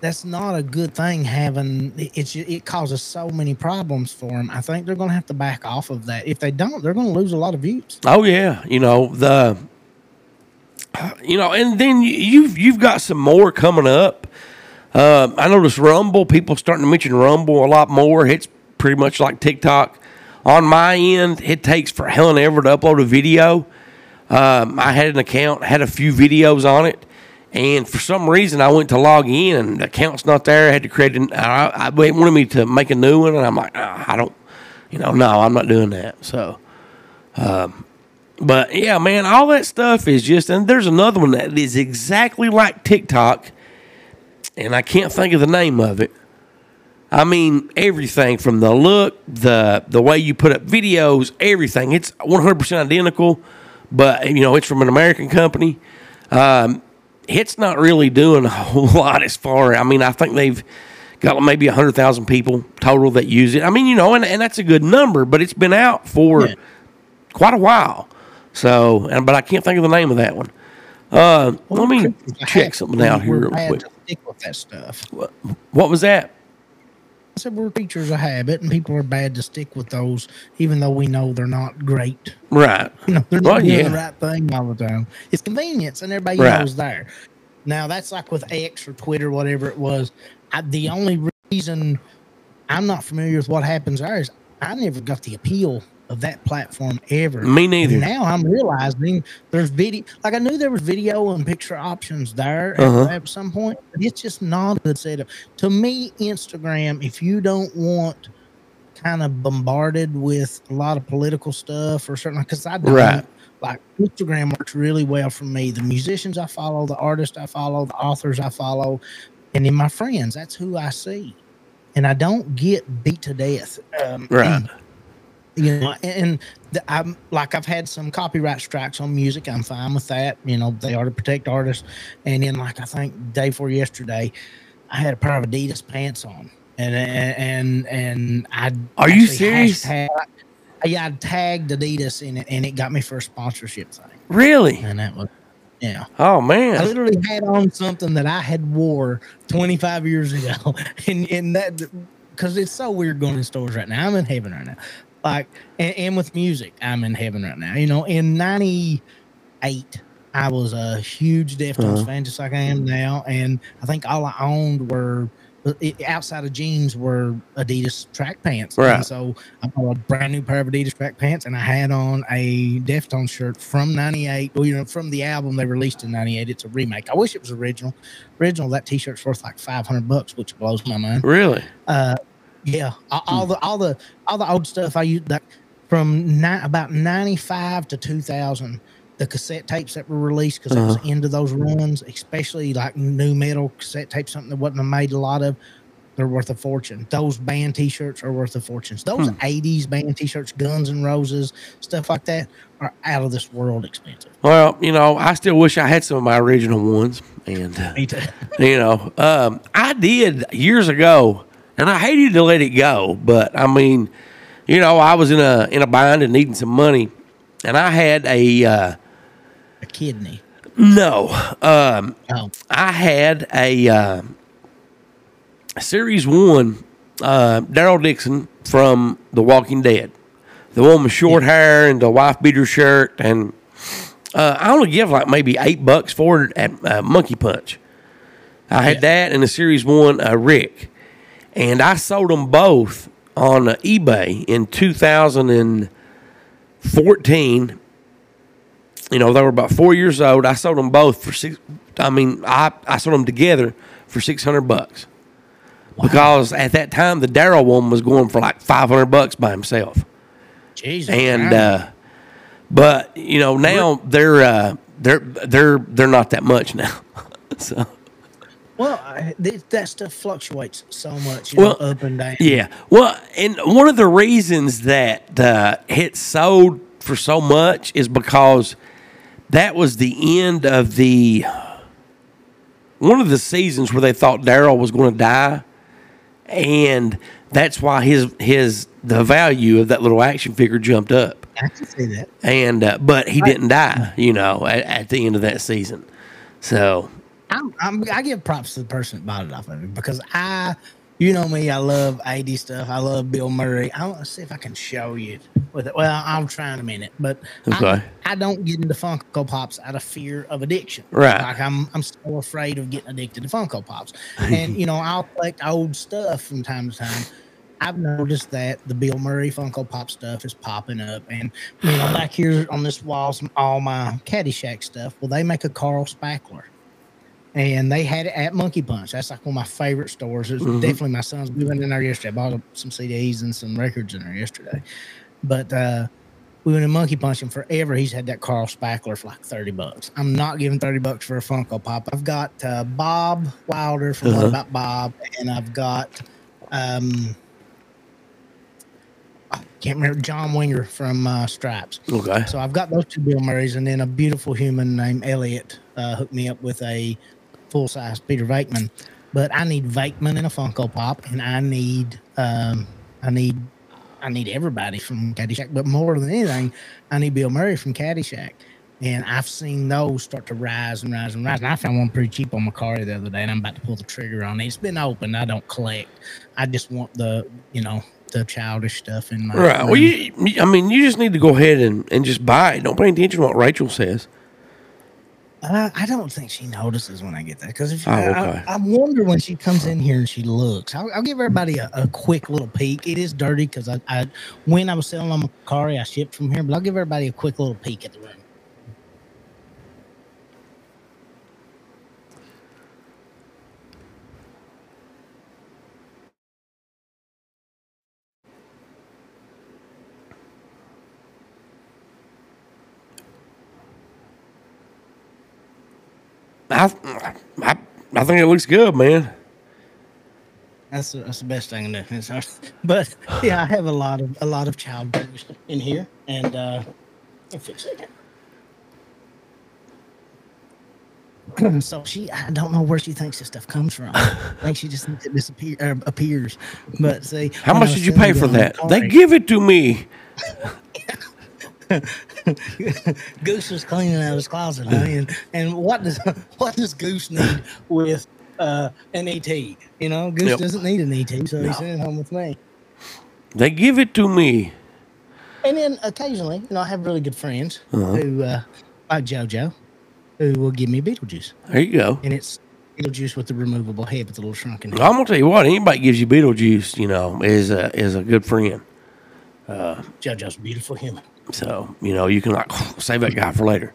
that's not a good thing having it- it's it causes so many problems for them. I think they're going to have to back off of that. If they don't, they're going to lose a lot of views.
Oh yeah, you know the, you know, and then you- you've you've got some more coming up. Uh, I noticed Rumble. People starting to mention Rumble a lot more. It's pretty much like TikTok. On my end, it takes for hell and ever to upload a video. Um, I had an account, had a few videos on it, and for some reason I went to log in and the account's not there. I had to create an. I, I wanted me to make a new one, and I'm like, "Ah, I don't, you know, no, I'm not doing that. So. But yeah, man, all that stuff is just, and there's another one that is exactly like TikTok, and I can't think of the name of it. I mean, everything from the look, the the way you put up videos, everything. It's 100% identical, but you know, it's from an American company. Um, it's not really doing a whole lot as far. I mean, I think they've got maybe 100,000 people total that use it. I mean, you know, and, and that's a good number, but it's been out for
Yeah.
quite a while. So, and, but I can't think of the name of that one. Uh, let me check something out here real quick.
with that stuff.
What was that?
I said we're creatures of habit, and people are bad to stick with those, even though we know they're not great.
Right.
You know, they're not doing
yeah.
the right thing all the time. It's convenience, and everybody
Right.
knows there. Now that's like with X or Twitter, whatever it was. I, the only reason I'm not familiar with what happens there is I never got the appeal of that platform ever.
Me neither.
And now I'm realizing there's video. Like I knew there was video and picture options there at-
Uh-huh.
at, some point, but it's just not a good setup. To me, Instagram, if you don't want kind of bombarded with a lot of political stuff or certain, because I don't.
Right.
Like Instagram works really well for me. The musicians I follow, the artists I follow, the authors I follow, and then my friends. That's who I see, and I don't get beat to death. Um,
Right.
You know and the, i'm like i've had some copyright strikes on music i'm fine with that you know they are to protect artists and then like i think day before yesterday i had a pair of adidas pants on and and and i
Are you serious?
hashtag- yeah i tagged adidas in it and it got me for a sponsorship thing
Really?
and that was yeah
Oh man.
I literally had on something that I had wore 25 years ago, and and that because it's so weird going to stores right now. I'm in heaven right now, like and, and with music, I'm in heaven right now. You know, in '98, I was a huge Deftones
Uh-huh.
fan, just like I am now, and I think all I owned were. Outside of jeans were Adidas track pants,
Right.
And so I bought a brand new pair of Adidas track pants, and I had on a Deftones shirt from '98. Well, you know, from the album they released in '98. It's a remake. I wish it was original. Original. That T-shirt's worth like 500 bucks, which blows my mind.
Really?
Uh, yeah, all, hmm. all the all the all the old stuff I used that from ni- about '95 to 2000. The cassette tapes that were released because it was uh-huh. into those runs, especially like nu metal cassette tapes, something that wasn't made a lot of they're worth a fortune. Those band T-shirts are worth a fortune. Those hmm. '80s band T-shirts, Guns and Roses, stuff like that, are out of this world expensive.
Well, you know, I still wish I had some of my original ones, and
Me too.
you know, um, I did years ago, and I hated to let it go. But I mean, you know, I was in a in a bind and needing some money, and I had a uh,
A kidney.
no, um,
Oh,
I had a uh, series one uh, Daryl Dixon from The Walking Dead, the one with short hair and the wife beater shirt, and uh, I only give like maybe eight bucks for it at uh, Monkey Punch. I had
Yeah.
that and the series one uh, Rick, and I sold them both on uh, eBay in 2014. You know, they were about four years old. I sold them both for six. I mean, I, I sold them together for six hundred bucks because at that time the Daryl one was going for like five hundred bucks by himself.
Jesus.
and uh, but you know now they're uh, they're they're they're not that much now. so
well, I, th- that stuff fluctuates so much, you
Well,
know, up and down.
yeah, well, and one of the reasons that uh, it sold for so much is because that was the end of the one of the seasons where they thought Daryl was going to die, and that's why his his the value of that little action figure jumped up.
I can see that.
and uh, but he didn't die, you know, at, at the end of that season. So
I'm, I'm, I give props to the person that bought it off of me because I, you know me, I love 80 stuff. I love Bill Murray. I want to see if I can show you with it. Well, I'll try in a minute, but
Okay.
I, I don't get into Funko Pops out of fear of addiction.
Right.
Like I'm, I'm so afraid of getting addicted to Funko Pops. And, you know, I'll collect old stuff from time to time. I've noticed that the Bill Murray Funko Pop stuff is popping up, and you know, back here on this wall, some all my Caddyshack stuff. Well, they make a Carl Spackler, and they had it at Monkey Punch. That's like one of my favorite stores. It's definitely my son's. We went in there yesterday. I bought some CDs and some records in there yesterday, but uh, we went in Monkey Punch, and forever he's had that Carl Spackler for like thirty bucks. I'm not giving thirty bucks for a Funko Pop. I've got uh, Bob Wilder from What
Uh-huh.
About Bob, and I've got. Um, I can't remember John Winger from uh, Stripes.
okay,
So I've got those two Bill Murrays, and then a beautiful human named Elliot uh, hooked me up with a full size Peter Venkman. But I need Venkman in a Funko Pop, and I need um, I need I need everybody from Caddyshack. But more than anything, I need Bill Murray from Caddyshack. And I've seen those start to rise and rise and rise. And I found one pretty cheap on Mercari the other day, and I'm about to pull the trigger on it. It's been open. I don't collect. I just want the you know the childish stuff in my
right. Well, you, I mean, you just need to go ahead and, and just buy it. Don't pay attention to what Rachel says.
Uh, I don't think she notices when I get that because if
Oh,
I,
okay.
I, I wonder when she comes in here and she looks. I'll, I'll give everybody a, a quick little peek. It is dirty because I, I when I was selling on Mercari, I shipped from here, but I'll give everybody a quick little peek at the room.
I, I, I think it looks good, man.
That's the, that's the best thing to do. But yeah, I have a lot of a lot of child burgers in here, and uh, I'll fix it. So she, I don't know where she thinks this stuff comes from. I think she just thinks it disappear, uh, appears. But see,
How much did you pay for that? They give it to me.
Goose was cleaning out his closet, honey, and, and what does what does Goose need with uh, an ET? You know, Goose
Yep.
doesn't need an ET, so he's sitting home with me.
They give it to me.
And then occasionally, you know, I have really good friends
Uh-huh.
who, uh, like JoJo, who will give me Beetlejuice,
There you go.
and it's Beetlejuice with the removable head with the little shrunken head.
I'm gonna tell you what. Anybody gives you Beetlejuice, you know, is a is a good friend.
JoJo's a beautiful human.
So you know you can like save that guy for later.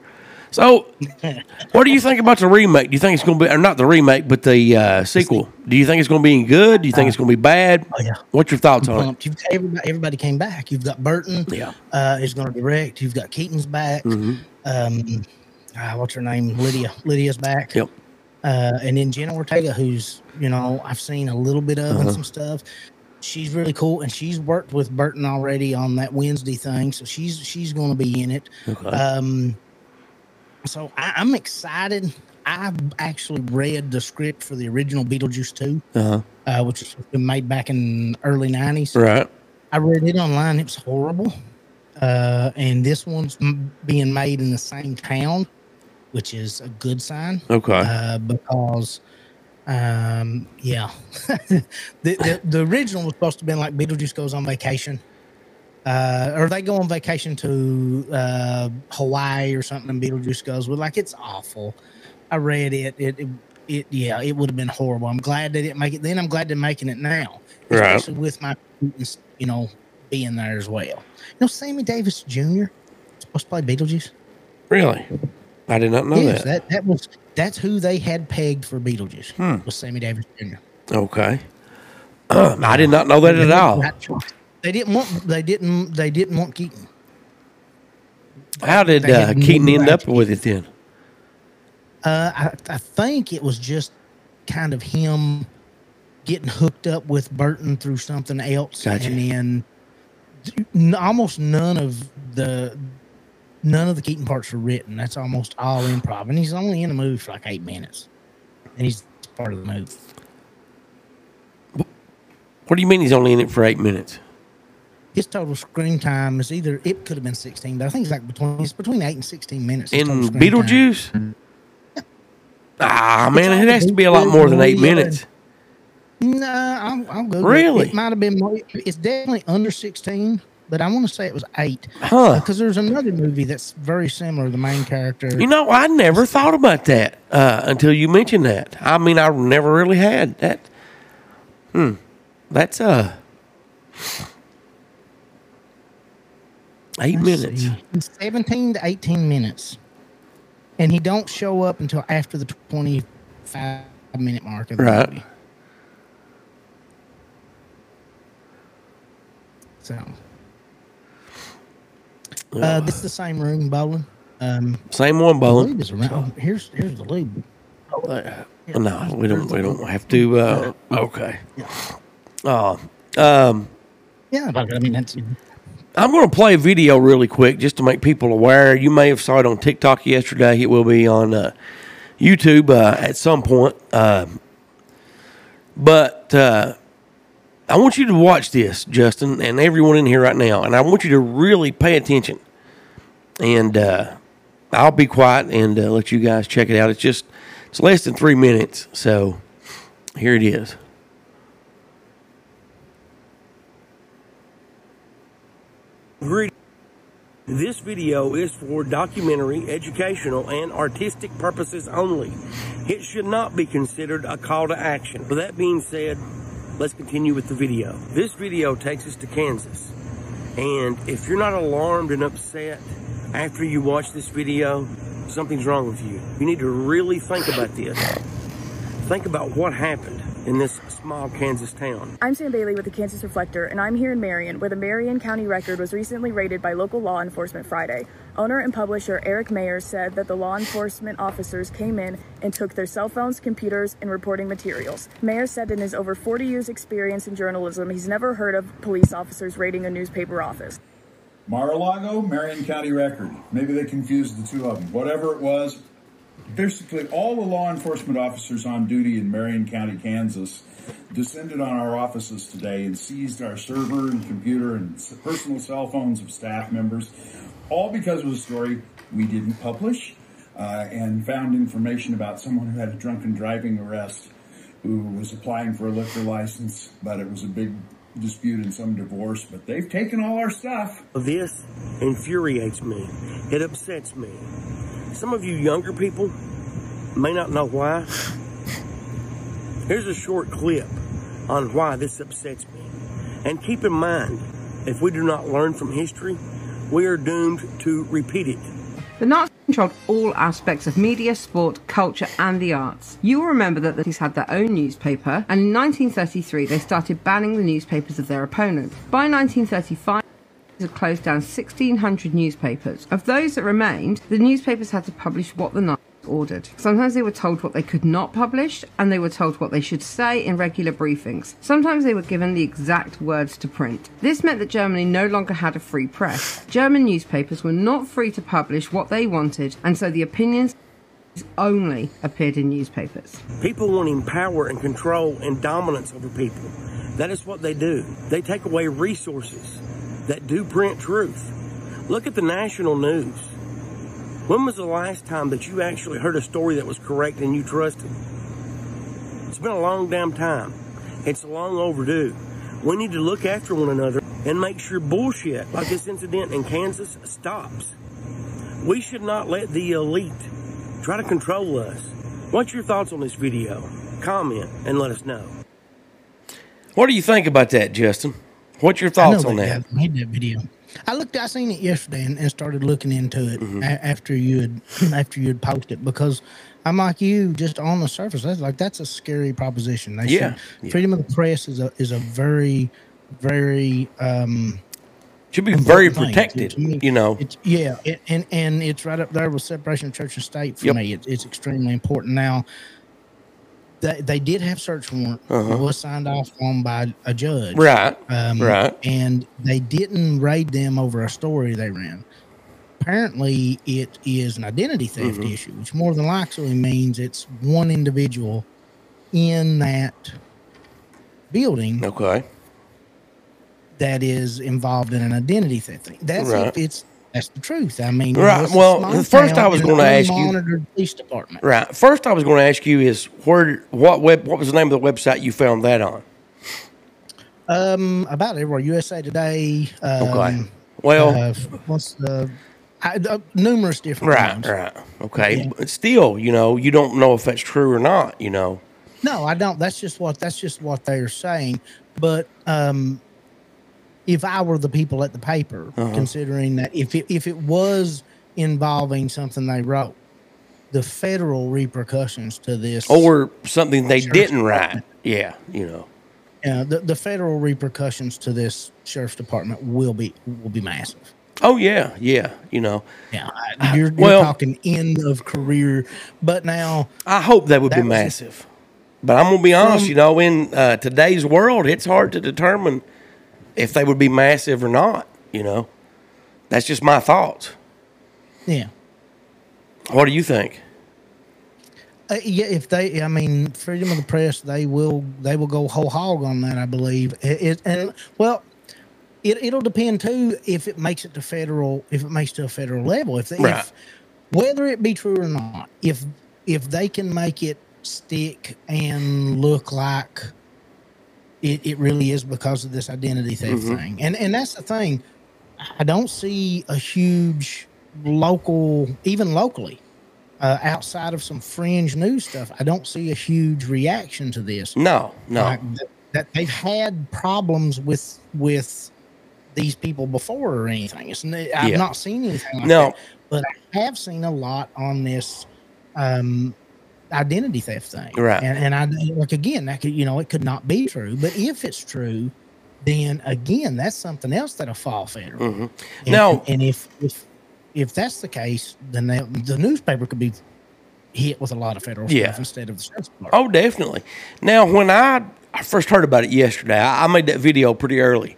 So, what do you think about the remake? Do you think it's going to be, or not the remake, but the uh, sequel? Do you think it's going to be any good? Do you think it's going to be bad?
Oh yeah.
What's your thoughts on it?
You've everybody, everybody came back. You've got Burton.
Yeah.
Uh, is going to direct. You've got Keaton's back.
Mm-hmm.
Um, uh, what's her name? Lydia. Lydia's back.
Yep.
Uh, and then Jenna Ortega, who's you know I've seen a little bit of
Uh-huh.
and some stuff. She's really cool, and she's worked with Burton already on that Wednesday thing, so she's she's going to be in it.
Okay.
Um, so I, I'm excited. I've actually read the script for the original Beetlejuice 2,
Uh-huh.
uh, which was made back in early 90s.
Right.
I read it online. It was horrible. Uh, and this one's m- being made in the same town, which is a good sign
Okay.
uh, because, um, yeah, the, the the original was supposed to be like Beetlejuice goes on vacation, uh, or they go on vacation to uh, Hawaii or something, and Beetlejuice goes. Well, like it's awful. I read it. It, it, it yeah, it would have been horrible. I'm glad they didn't make it then. I'm glad they're making it now,
Right.
with my, you know, being there as well. You know, Sammy Davis Jr. supposed to play Beetlejuice.
really? I did not know
yes,
that.
that that was that's who they had pegged for Beetlejuice was Sammy Davis Jr.
Okay. I did not know that at all.
They didn't want. They didn't. They didn't want Keaton.
How did uh, Keaton end up with it then?
Uh, I, I think it was just kind of him getting hooked up with Burton through something else,
Gotcha.
and then almost none of the none of the Keaton parts were written. That's almost all improv, and he's only in the movie for like eight minutes, and he's part of the movie.
What do you mean he's only in it for eight minutes?
His total screen time is either it could have been sixteen, but I think it's like between it's between eight and sixteen minutes.
In
time.
Beetlejuice? Ah, man, it has to be a lot more than eight minutes.
Nah, I'll, go.
Really?
It might have been more. It's definitely under 16, but I want to say it was eight.
Huh.
Because there's another movie that's very similar. The main character.
You know, I never thought about that uh, until you mentioned that. I mean, I never really had that. Hmm. That's uh eight
let's
minutes.
see, 17 to 18 minutes. And he don't show up until after the 25 minute mark of the
Right.
movie. So. Uh, this is the same room, Bolin. Um,
Same one,
Bolin. is around. oh, here's here's the lube.
Uh, no, we don't. We don't have to. Uh, okay. Uh, um,
Yeah, I mean that's
I'm going to play a video really quick just to make people aware. You may have saw it on TikTok yesterday. It will be on uh, YouTube uh, at some point. Uh, but uh, I want you to watch this, Justin, and everyone in here right now, and I want you to really pay attention. And uh, I'll be quiet and uh, let you guys check it out. It's just it's less than three minutes, so here it is. Greetings. This video is for documentary, educational, and artistic purposes only. It should not be considered a call to action. With that being said, let's continue with the video. This video takes us to Kansas. And if you're not alarmed and upset after you watch this video, something's wrong with you. You need to really think about this. Think about what happened in this small Kansas town.
I'm Sam Bailey with the Kansas Reflector, and I'm here in Marion, where the Marion County Record was recently raided by local law enforcement Friday. Owner and publisher Eric Meyer said that the law enforcement officers came in and took their cell phones, computers, and reporting materials. Meyer said in his over 40 years' experience in journalism, he's never heard of police officers raiding a newspaper office.
Mar-a-Lago, Marion County Record. Maybe they confused the two of them. Whatever it was, basically all the law enforcement officers on duty in Marion County, Kansas, descended on our offices today and seized our server and computer and personal cell phones of staff members, all because of a story we didn't publish uh, and found information about someone who had a drunken driving arrest who was applying for a liquor license, but it was a big dispute in some divorce. But they've taken all our stuff.
This infuriates me. It upsets me. Some of you younger people may not know why. Here's a short clip on why this upsets me. And keep in mind, if we do not learn from history, we are doomed to repeat it.
The Nazis controlled all aspects of media, sport, culture, and the arts. You will remember that the Nazis had their own newspaper, and in 1933 they started banning the newspapers of their opponents. By 1935, had closed down 1,600 newspapers. Of those that remained, the newspapers had to publish what the Nazis ordered. Sometimes they were told what they could not publish, and they were told what they should say in regular briefings. Sometimes they were given the exact words to print. This meant that Germany no longer had a free press. German newspapers were not free to publish what they wanted, and so the opinions only appeared in newspapers.
People wanting power and control and dominance over people. That is what they do. They take away resources that do print truth. Look at the national news. When was the last time that you actually heard a story that was correct and you trusted? It's been a long damn time. It's long overdue. We need to look after one another and make sure bullshit like this incident in Kansas stops. We should not let the elite try to control us. What's your thoughts on this video? Comment and let us know. What do you think about that, Justin? What's your
I
thoughts
know
on
they
that?
have made that video. I looked. I seen it yesterday and, and started looking into it
Mm-hmm.
a- after you had after you had posted because I'm like you, just on the surface. That's like that's a scary proposition. They
Yeah,
should-
yeah.
freedom of the press is a is a very very um,
Should be very protected,
me,
you know.
It's, yeah, it, and and it's right up there with separation of church and state for
Yep.
me. It, it's extremely important. Now, they, they did have search warrant.
Uh-huh.
It was signed off on by a judge.
Right,
Um,
right.
And they didn't raid them over a story they ran. Apparently, it is an identity theft
Mhm.
issue, which more than likely means it's one individual in that building
Okay.
that is involved in an identity theft thing. That's
Right.
if it's that's the truth. I mean,
Right.
know, it's a
Well, first I was gonna ask you-
police department.
Right. First, I was going to ask you is where, what web, what was the name of the website you found that on?
Um, about everywhere. USA Today. Um,
Okay. Well-
uh, what's the I, uh, numerous different
Right. Right. Okay.
Yeah.
But still, you know, you don't know if that's true or not. You know.
No, I don't. That's just what that's just what they're saying. But um, if I were the people at the paper,
Uh-huh.
considering that if it, if it was involving something they wrote, the federal repercussions to this,
Or something they didn't write. Yeah. You know.
uh, the the federal repercussions to this sheriff's department will be will be massive.
Oh yeah. Yeah. You know.
Yeah, you're, you're
well-
talking end of career, but now
I hope that would
That
be massive. But I'm gonna be honest. You know, in uh, today's world, it's hard to determine if they would be massive or not. You know. That's just my thoughts.
yeah.
What do you think?
Uh, yeah, if they, I mean, freedom of the press, they will, they will go whole hog on that. I believe it, it and well, it it'll depend too if it makes it to federal, if it makes to a federal level, if,
Right.
if whether it be true or not, if if they can make it stick and look like it, it really is because of this identity theft
Mhm.
thing, and and that's the thing, I don't see a huge local, even locally uh, outside of some fringe news stuff, I don't see a huge reaction to this.
No. No.
Like, th- that they've had problems with with these people before or anything. It's, I've
Yeah.
not seen anything like
No.
that, but I have seen a lot on this um, identity theft thing.
Right.
And, and I like again, that could you know it could not be true, but if it's true, then again, that's something else that'll fall federal.
Mhm.
And,
Now-
and if if if that's the case, then they, the newspaper could be hit with a lot of federal
Yeah.
stuff instead of the department.
Oh, definitely. Now, when I, I first heard about it yesterday, I, I made that video pretty early.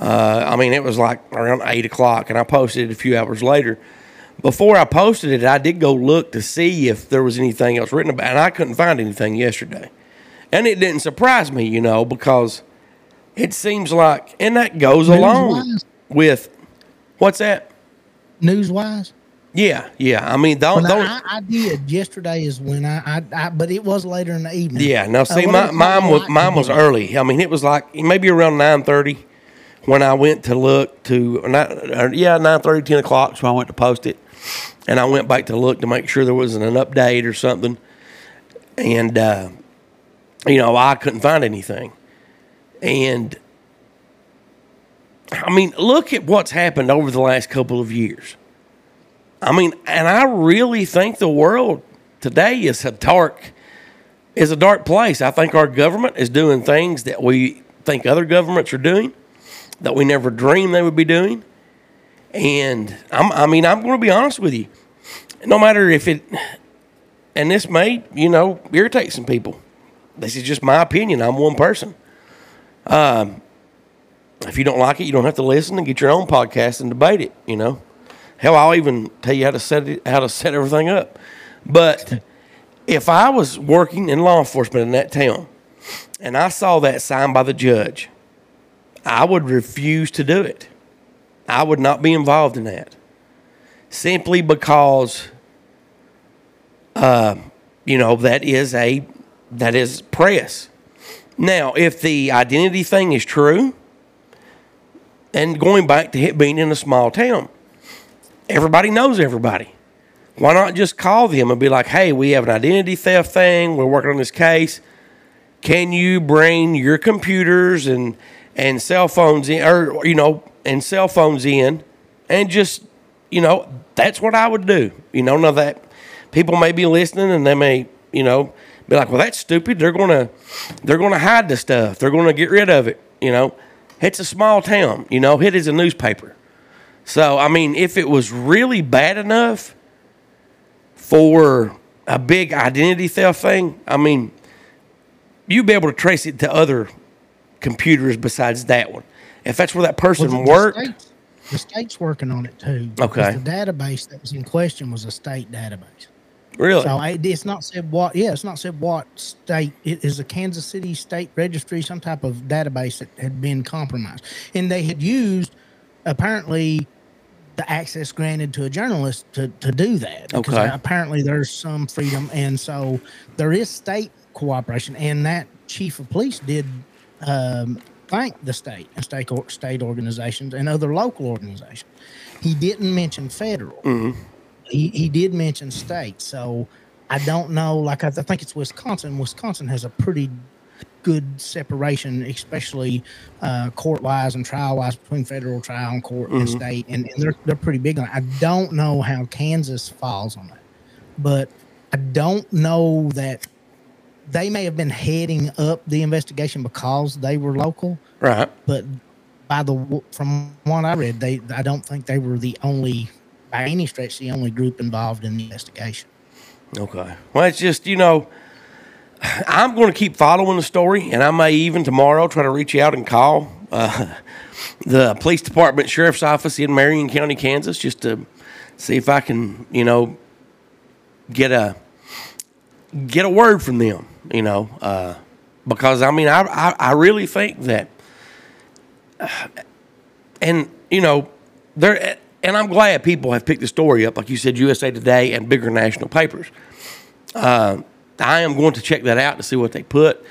Uh, I mean, it was like around eight o'clock, and I posted it a few hours later. Before I posted it, I did go look to see if there was anything else written about, it, and I couldn't find anything yesterday. And it didn't surprise me, you know, because it seems like, and that goes along
News-wise?
with what's that?
News wise,
Yeah, yeah. I mean,
well,
the,
I, I did yesterday is when I, I, I but it was later in the evening.
Yeah. Now,
Uh,
see,
what
my, mine was mine was early. I mean, it was like maybe around nine thirty when I went to look to not, uh, yeah nine thirty ten o'clock. So I went to post it, and I went back to look to make sure there wasn't an update or something, and uh, you know I couldn't find anything, and I mean, look at what's happened over the last couple of years. I mean, and I really think the world today is a dark is a dark place. I think our government is doing things that we think other governments are doing that we never dreamed they would be doing. And I'm, I mean, I'm going to be honest with you. No matter if it, and this may, you know, irritate some people. This is just my opinion. I'm one person. Um, if you don't like it, you don't have to listen and get your own podcast and debate it. You know, hell, I'll even tell you how to set it, how to set everything up. But if I was working in law enforcement in that town and I saw that sign by the judge, I would refuse to do it. I would not be involved in that simply because, uh, you know, that is a that is press. Now, if the identity thing is true, and going back to it being in a small town, everybody knows everybody. Why not just call them and be like, hey, we have an identity theft thing. We're working on this case. Can you bring your computers and and cell phones in, or you know, and cell phones in, and just you know, that's what I would do. You know, now that people may be listening and they may, you know, be like, well, that's stupid. They're gonna they're gonna hide the stuff. They're gonna get rid of it. You know, It's a small town, you know. It is a newspaper. So I mean, if it was really bad enough for a big identity theft thing, I mean, you'd be able to trace it to other computers besides that one. If that's where that person
Well, the- the
worked,
The state's working on it too.
Okay.
The database that was in question was a state database.
really?
So I, it's not said what. Yeah, it's not said what state. It is a Kansas City state registry, some type of database that had been compromised, and they had used apparently the access granted to a journalist to, to do that. Because
Okay.
Apparently, there's some freedom, and so there is state cooperation, and that chief of police did um, thank the state and state or, state organizations and other local organizations. He didn't mention federal he, he did mention state. So I don't know. Like I, th- I think it's Wisconsin. Wisconsin has a pretty good separation, especially uh, court wise and trial wise between federal trial and court and state, and, and they're they're pretty big on. It. I don't know how Kansas falls on that, but I don't know that they may have been heading up the investigation because they were local
right.
but by the from what I read, they I don't think they were the only by any stretch the only group involved in the investigation.
Okay. Well, it's just, you know, I'm going to keep following the story, and I may even tomorrow try to reach out and call uh, the police department, sheriff's office in Marion County, Kansas, just to see if I can, you know, get a get a word from them. You know, uh, because I mean, I, I I really think that, and you know, there. And I'm glad people have picked the story up, like you said, USA Today and bigger national papers. Uh, I am going to check that out to see what they put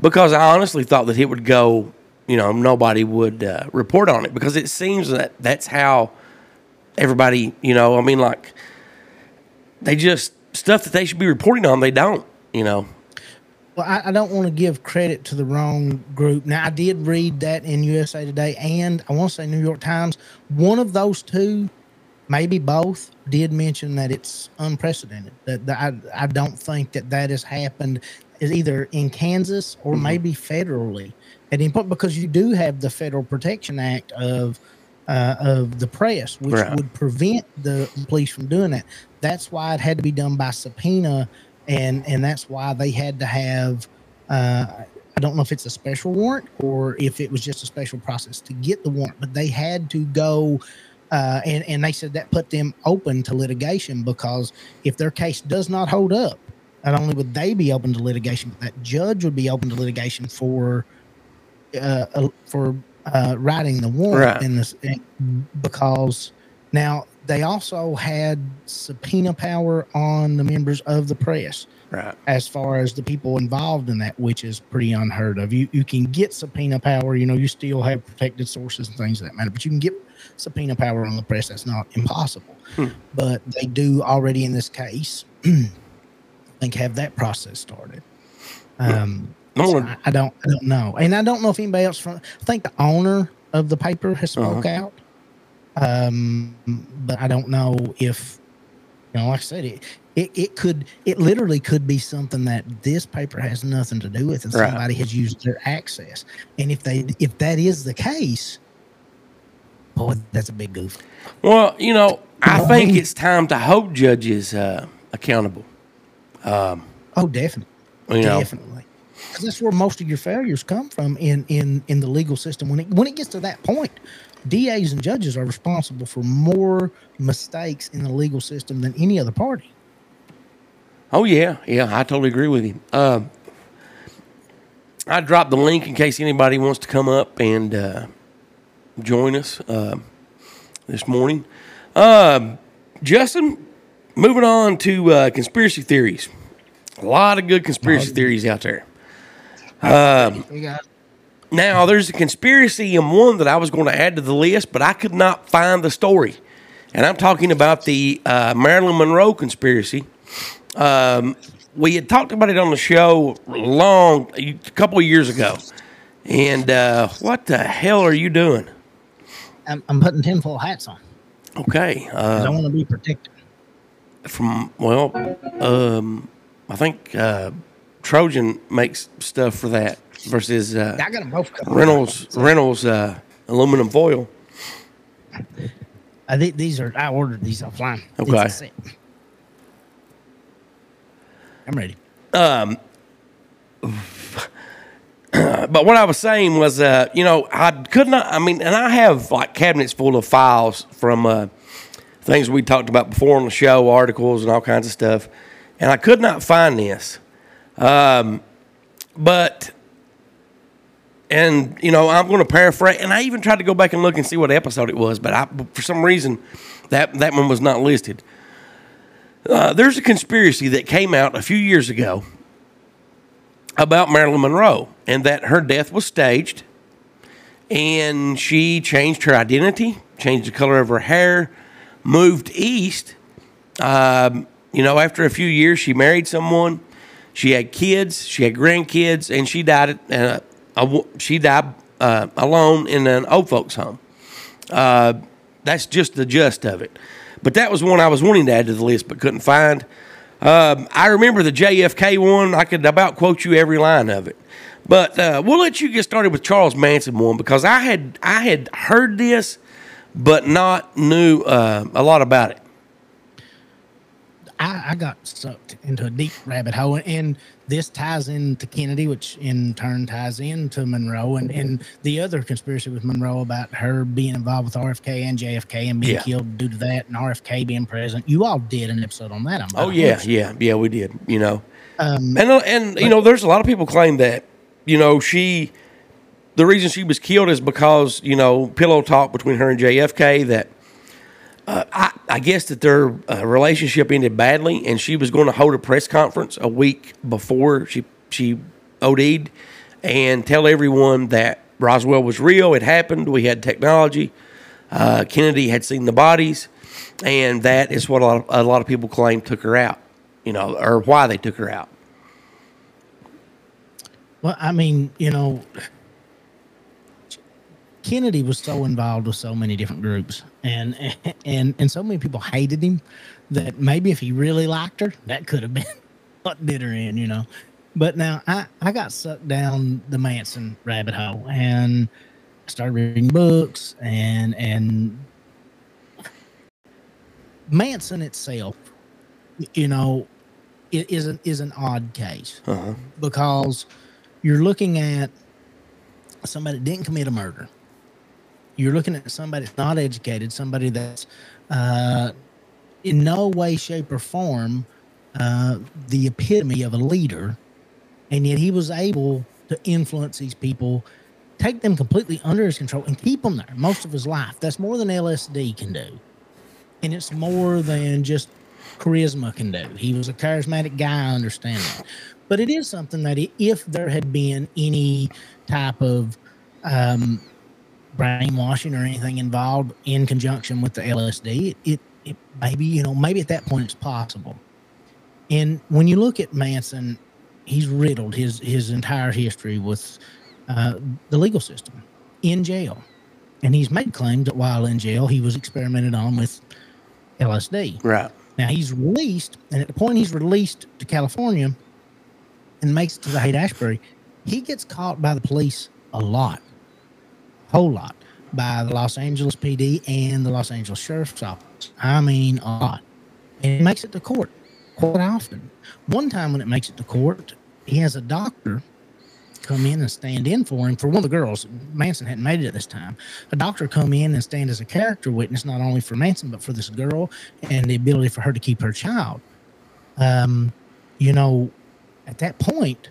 because I honestly thought that it would go, you know, nobody would uh, report on it because it seems that that's how everybody, you know, I mean, like they just stuff that they should be reporting on, they don't, you know.
Well, I, I don't want to give credit to the wrong group. Now, I did read that in USA Today and I want to say New York Times. One of those two, maybe both, did mention that it's unprecedented. That, that I, I don't think that that has happened is either in Kansas or maybe federally at any point because you do have the Federal Protection Act of uh, of the press, which
Right.
would prevent the police from doing that. That's why it had to be done by subpoena, and and that's why they had to have. Uh, I don't know if it's a special warrant or if it was just a special process to get the warrant, but they had to go. Uh, and and they said that put them open to litigation because if their case does not hold up, not only would they be open to litigation, but that judge would be open to litigation for uh, uh, for uh, writing the warrant
Right.
in this because now they also had subpoena power on the members of the press
Right.
as far as the people involved in that, which is pretty unheard of. You you can get subpoena power, you know, you still have protected sources and things of that matter, but you can get subpoena power on the press. That's not impossible. Hmm. But they do already in this case, I think, have that process started. Hmm. Um,
I'm
so I, I don't I don't know, and I don't know if anybody else from. I think the owner of the paper has uh-huh. spoke out, um, but I don't know if you know. Like I said, it, it it could it literally could be something that this paper has nothing to do with, and
Right.
somebody has used their access. And if they if that is the case, boy, that's a big goof.
Well, you know, I think it's time to hold judges uh, accountable.
Oh, definitely.
You know,
Definitely. 'Cause that's where most of your failures come from in, in, in the legal system. When it when it gets to that point, DAs and judges are responsible for more mistakes in the legal system than any other party.
Oh yeah, yeah, I totally agree with you. Um, I dropped the link in case anybody wants to come up and uh, join us uh, this morning. Um Justin, moving on to uh, conspiracy theories. A lot of good conspiracy theories out there.
We got
Now, there's a conspiracy in one that I was going to add to the list, but I could not find the story. And I'm talking about the uh, Marilyn Monroe conspiracy. Um, we had talked about it on the show long, a couple of years ago. And uh, what the hell are you doing?
I'm, I'm putting tinfoil hats on.
Okay.
'cause I
Uh,
want to be protected.
from, well, um, I think uh, Trojan makes stuff for that versus uh,
I got them both.
Reynolds Reynolds uh, aluminum foil.
I think these are. I ordered these offline.
Okay.
I'm ready.
Um But what I was saying was, uh, you know, I could not. I mean, and I have like cabinets full of files from uh, things we talked about before on the show, articles and all kinds of stuff, and I could not find this. Um, but and you know, I'm going to paraphrase, and I even tried to go back and look and see what episode it was, but I, for some reason, that that one was not listed. Uh, there's a conspiracy that came out a few years ago about Marilyn Monroe and that her death was staged and she changed her identity, changed the color of her hair, moved east. Um, you know, after a few years, she married someone. She had kids, she had grandkids, and she died. Uh, a she died uh, alone in an old folks' home. Uh, that's just the gist of it. But that was one I was wanting to add to the list, but couldn't find. Um, I remember the JFK one. I could about quote you every line of it. But uh, we'll let you get started with Charles Manson one because I had I had heard this, but not knew uh, a lot about it.
I, I got sucked into a deep rabbit hole, and this ties into Kennedy, which in turn ties into Monroe, and, and the other conspiracy with Monroe about her being involved with RFK and JFK and being
Yeah.
killed due to that, and RFK being president. You all did an episode on that. I'm
Oh yeah, yeah, yeah. We did. You know,
Um,
and uh, and you know, there's a lot of people claim that you know she, the reason she was killed is because you know pillow talk between her and JFK that. Uh, I, I guess that their uh, relationship ended badly, and she was going to hold a press conference a week before she she OD'd, and tell everyone that Roswell was real. It happened. We had technology. Uh, Kennedy had seen the bodies, and that is what a lot, of, a lot of people claim took her out. You know, or why they took her out.
Well, I mean, you know, Kennedy was so involved with so many different groups, and and and so many people hated him that maybe if he really liked her, that could have been what did her in, you know. But now I I got sucked down the Manson rabbit hole and started reading books and and Manson itself, you know, is an is an odd case uh-huh. because you're looking at somebody that didn't commit a murder. You're looking at somebody that's not educated, somebody that's uh, in no way, shape, or form uh, the epitome of a leader, and yet he was able to influence these people, take them completely under his control, and keep them there most of his life. That's more than LSD can do, and it's more than just charisma can do. He was a charismatic guy, I understand that. But it is something that if there had been any type of um, brainwashing or anything involved in conjunction with the LSD, it, it, it maybe, you know, maybe at that point it's possible. And when you look at Manson, he's riddled his, his entire history with uh, the legal system in jail. And he's made claims that while in jail, he was experimented on with LSD.
Right.
Now he's released, and at the point he's released to California and makes it to the Haight Ashbury, he gets caught by the police a lot, whole lot, by the Los Angeles PD and the Los Angeles Sheriff's Office. I mean, a lot. And it makes it to court quite often. One time when it makes it to court, he has a doctor come in and stand in for him for one of the girls. Manson hadn't made it at this time. A doctor come in and stand as a character witness, not only for Manson but for this girl and the ability for her to keep her child. Um, you know, at that point,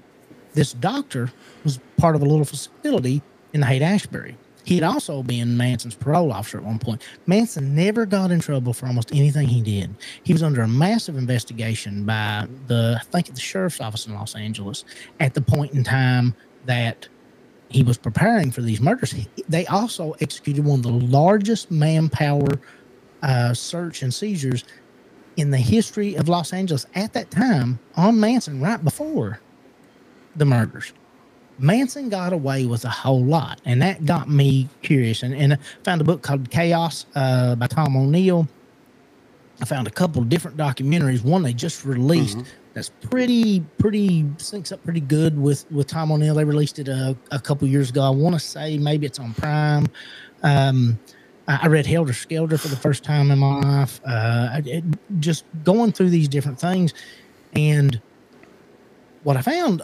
this doctor was part of a little facility in Haight Ashbury. He had also been Manson's parole officer at one point. Manson never got in trouble for almost anything he did. He was under a massive investigation by the, I think, the sheriff's office in Los Angeles at the point in time that he was preparing for these murders. They also executed one of the largest manpower uh, search and seizures in the history of Los Angeles at that time on Manson right before the murders. Manson got away with a whole lot, and that got me curious. And, and I found a book called Chaos uh, by Tom O'Neill. I found a couple different documentaries. One they just released that's pretty pretty syncs up pretty good with with Tom O'Neill. They released it a, a couple years ago. I want to say maybe it's on Prime. Um, I read Helter Skelter for the first time in my life. Uh, it, just going through these different things, and what I found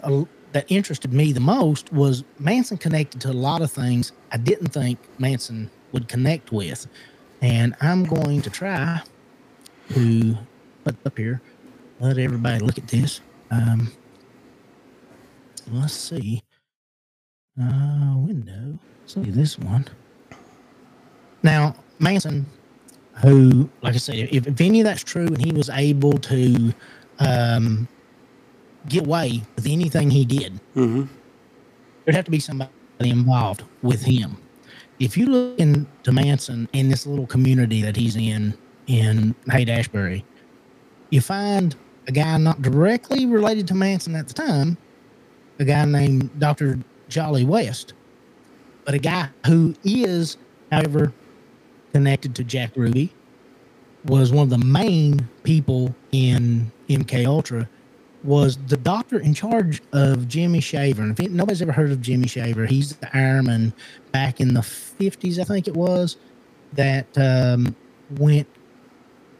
that interested me the most was Manson connected to a lot of things I didn't think Manson would connect with, and I'm going to try to put up here. Let everybody look at this. Um, let's see. Uh, window. See this one. Now, Manson, who, like I said, if, if any of that's true and he was able to um, get away with anything he did,
Mm-hmm.
there'd have to be somebody involved with him. If you look into Manson in this little community that he's in in Haight Ashbury, you find a guy not directly related to Manson at the time, a guy named Dr. Jolly West, but a guy who is, however, connected to Jack Ruby, was one of the main people in MK Ultra, was the doctor in charge of Jimmy Shaver. And if it- nobody's ever heard of Jimmy Shaver, he's the airman back in the 50s, I think it was, that um, went,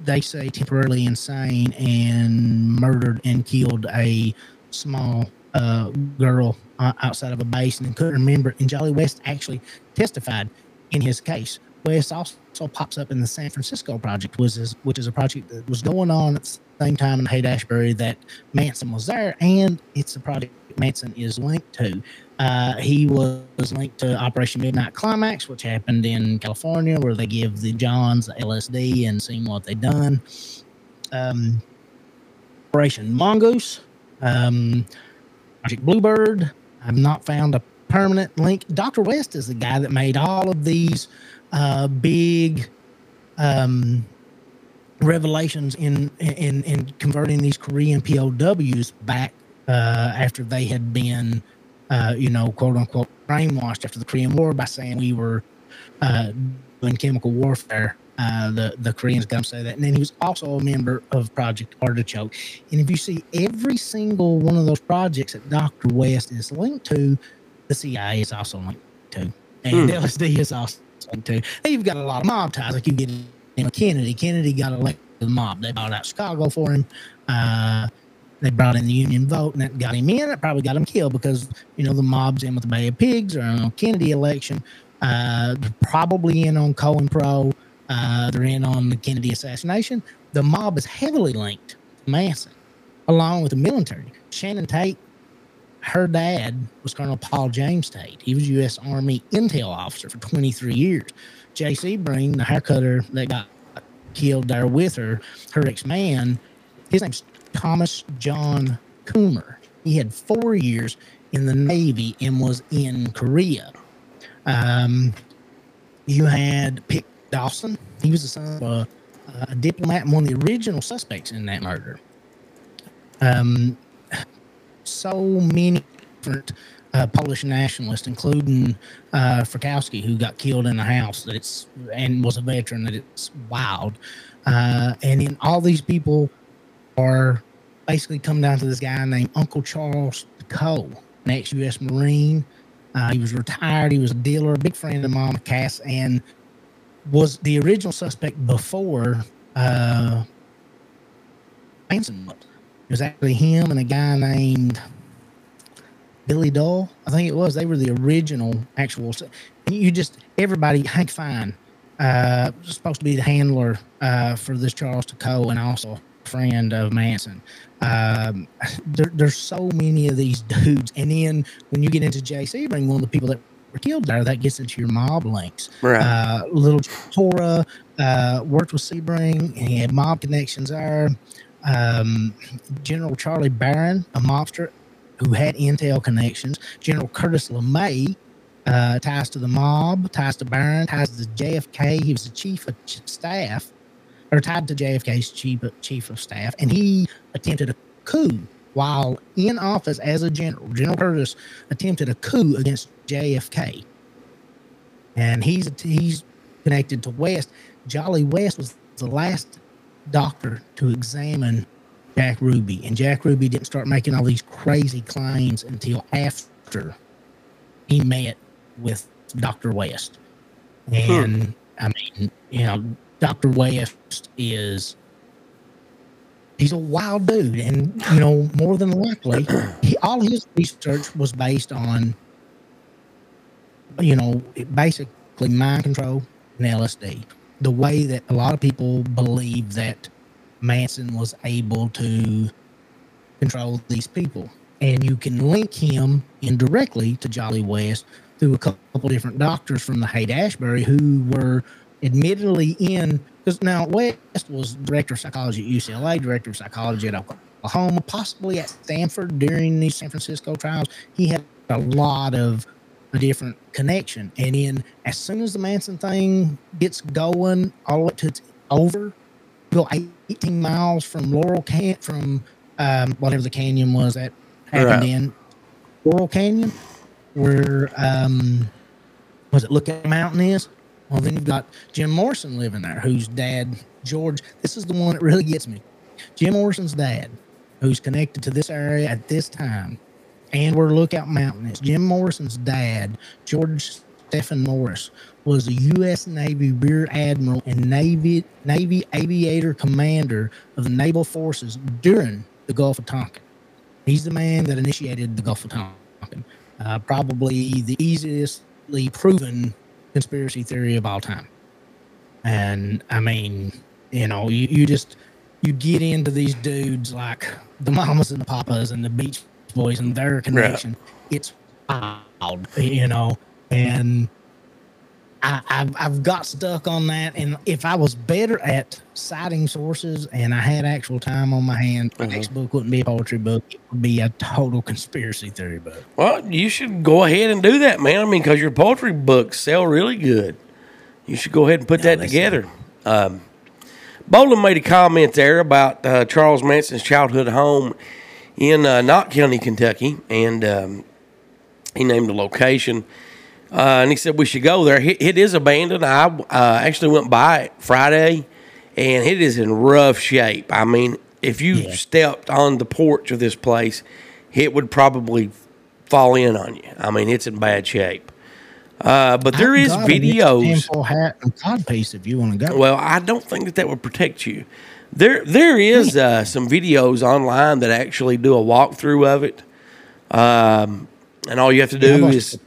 they say, temporarily insane and murdered and killed a small uh, girl uh, outside of a base and couldn't remember. And Jolly West actually testified in his case. West also pops up in the San Francisco project, was is, which is a project that was going on same time in Haight Ashbury that Manson was there, and it's a project Manson is linked to. Uh, he was linked to Operation Midnight Climax, which happened in California, where they give the Johns the LSD and seeing what they done. Um, Operation Mongoose, um, Project Bluebird. I've not found a permanent link. Dr. West is the guy that made all of these uh, big um, revelations in, in in converting these Korean POWs back uh, after they had been, uh, you know, quote unquote, brainwashed after the Korean War by saying we were uh, doing chemical warfare. Uh, the the Koreans got him to say that, and then he was also a member of Project Artichoke. And if you see every single one of those projects that Dr. West is linked to, the CIA is also linked to, and
Hmm.
LSD is also linked to. And you've got a lot of mob ties, like you can get you know Kennedy. Kennedy got elected the mob. They bought out Chicago for him. Uh, they brought in the Union vote, and that got him in. It probably got him killed because you know the mob's in with the Bay of Pigs or on Kennedy election. Uh, they're probably in on Cohen Pro. Uh, they're in on the Kennedy assassination. The mob is heavily linked to Manson, along with the military. Sharon Tate, her dad was Colonel Paul James Tate. He was U.S. Army intel officer for 23 years. Jay Sebring, the hair cutter that got killed there with her, her ex man, his name's Thomas John Kummer. He had four years in the Navy and was in Korea. Um, you had Pic Dawson. He was the son of a, a diplomat and one of the original suspects in that murder. Um, so many different uh, Polish nationalists, including uh, who got killed in the house that it's and was a veteran. That it's wild, uh, and then all these people are basically come down to this guy named Uncle Charles Cole, an ex-U.S. Marine. Uh, he was retired. He was a dealer, a big friend of Mama Cass, and was the original suspect before uh, Manson. It was actually him and a guy named Billy Dull. I think it was. They were the original actual. You just everybody. Hank Fine uh, supposed to be the handler uh, for this Charles Tacot and also friend of Manson. Um, there, there's so many of these dudes, and then when you get into Jay Sebring one of the people that were killed there, that gets into your mob links.
Right.
Uh, little Tora uh, worked with Sebring, and he had mob connections there. Um, General Charlie Barron, a mobster who had intel connections. General Curtis LeMay, uh, ties to the mob, ties to Barron, ties to JFK. He was the chief of staff, or tied to JFK's chief of, chief of staff, and he attempted a coup while in office as a general. General Curtis attempted a coup against JFK, and he's he's connected to West. Jolly West was the last doctor to examine Jack Ruby, and Jack Ruby didn't start making all these crazy claims until after he met with Dr. West. Hmm. And I mean, you know, Dr. West is he's a wild dude, and you know, more than likely, he, all his research was based on, you know, basically mind control and LSD. The way that a lot of people believe that Manson was able to control these people, and you can link him indirectly to Jolly West through a couple different doctors from the Haight Ashbury who were admittedly in because now West was director of psychology at UCLA, director of psychology at Oklahoma, possibly at Stanford during these San Francisco trials. He had a lot of a different connection. And then as soon as the Manson thing gets going, all the way to it's over, go 18 miles from Laurel Can from um, whatever the canyon was that happened
Right.
in Laurel Canyon, where um, was it Lookout Mountain is? Well, then you've got Jim Morrison living there, whose dad, George, this is the one that really gets me. Jim Morrison's dad, who's connected to this area at this time, and where Lookout Mountain is. Jim Morrison's dad, George Stephen Morris, was a U.S. Navy Rear Admiral and Navy Navy Aviator Commander of the Naval Forces during the Gulf of Tonkin. He's the man that initiated the Gulf of Tonkin. Uh, probably the easiestly proven conspiracy theory of all time. And I mean, you know, you, you just you get into these dudes like the mamas and the papas and the beach boys and their connection. It's wild, you know, and I, I've, I've got stuck on that. And if I was better at citing sources and I had actual time on my hand, my next book wouldn't be a poetry book. It would be a total conspiracy theory book.
Well, you should go ahead and do that, man. I mean, because your poetry books sell really good. You should go ahead and put that together. Um, Bolin made a comment there about uh, Charles Manson's childhood home in uh, Knott County, Kentucky, and um, he named the location. Uh, and he said we should go there. It, it is abandoned. I uh, actually went by it Friday, and it is in rough shape. I mean, if you
Yeah.
stepped on the porch of this place, it would probably fall in on you. I mean, it's in bad shape. Uh, but there
I've
is
a
videos.
Hat and codpiece if you want to go.
Well, I don't think that that would protect you. There, there is uh, some videos online that actually do a walkthrough of it, um, and all you have to do
watched
is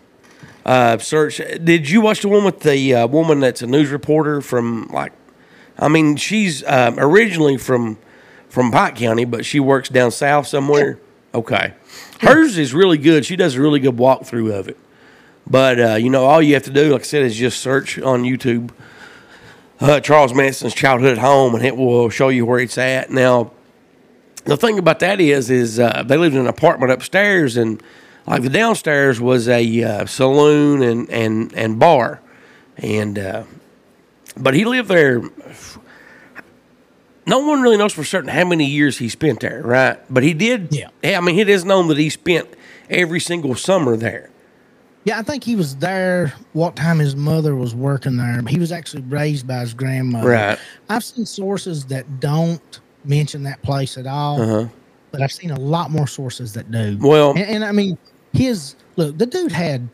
uh, search. Did you watch the one with the uh, woman that's a news reporter from like? I mean, she's um, originally from from Pike County, but she works down south somewhere. Okay, hers is really good. She does a really good walkthrough of it. But uh, you know, all you have to do, like I said, is just search on YouTube uh, Charles Manson's childhood home, and it will show you where it's at. Now, the thing about that is, is uh, they lived in an apartment upstairs, and like the downstairs was a uh, saloon and and and bar, and uh, but he lived there. No one really knows for certain how many years he spent there, right? But he did.
Yeah.
I mean, it is known that he spent every single summer there.
Yeah, I think he was there what time his mother was working there. He was actually raised by his grandmother.
Right.
I've seen sources that don't mention that place at all,
Uh-huh.
but I've seen a lot more sources that do.
Well-
and, and I mean, his look, the dude had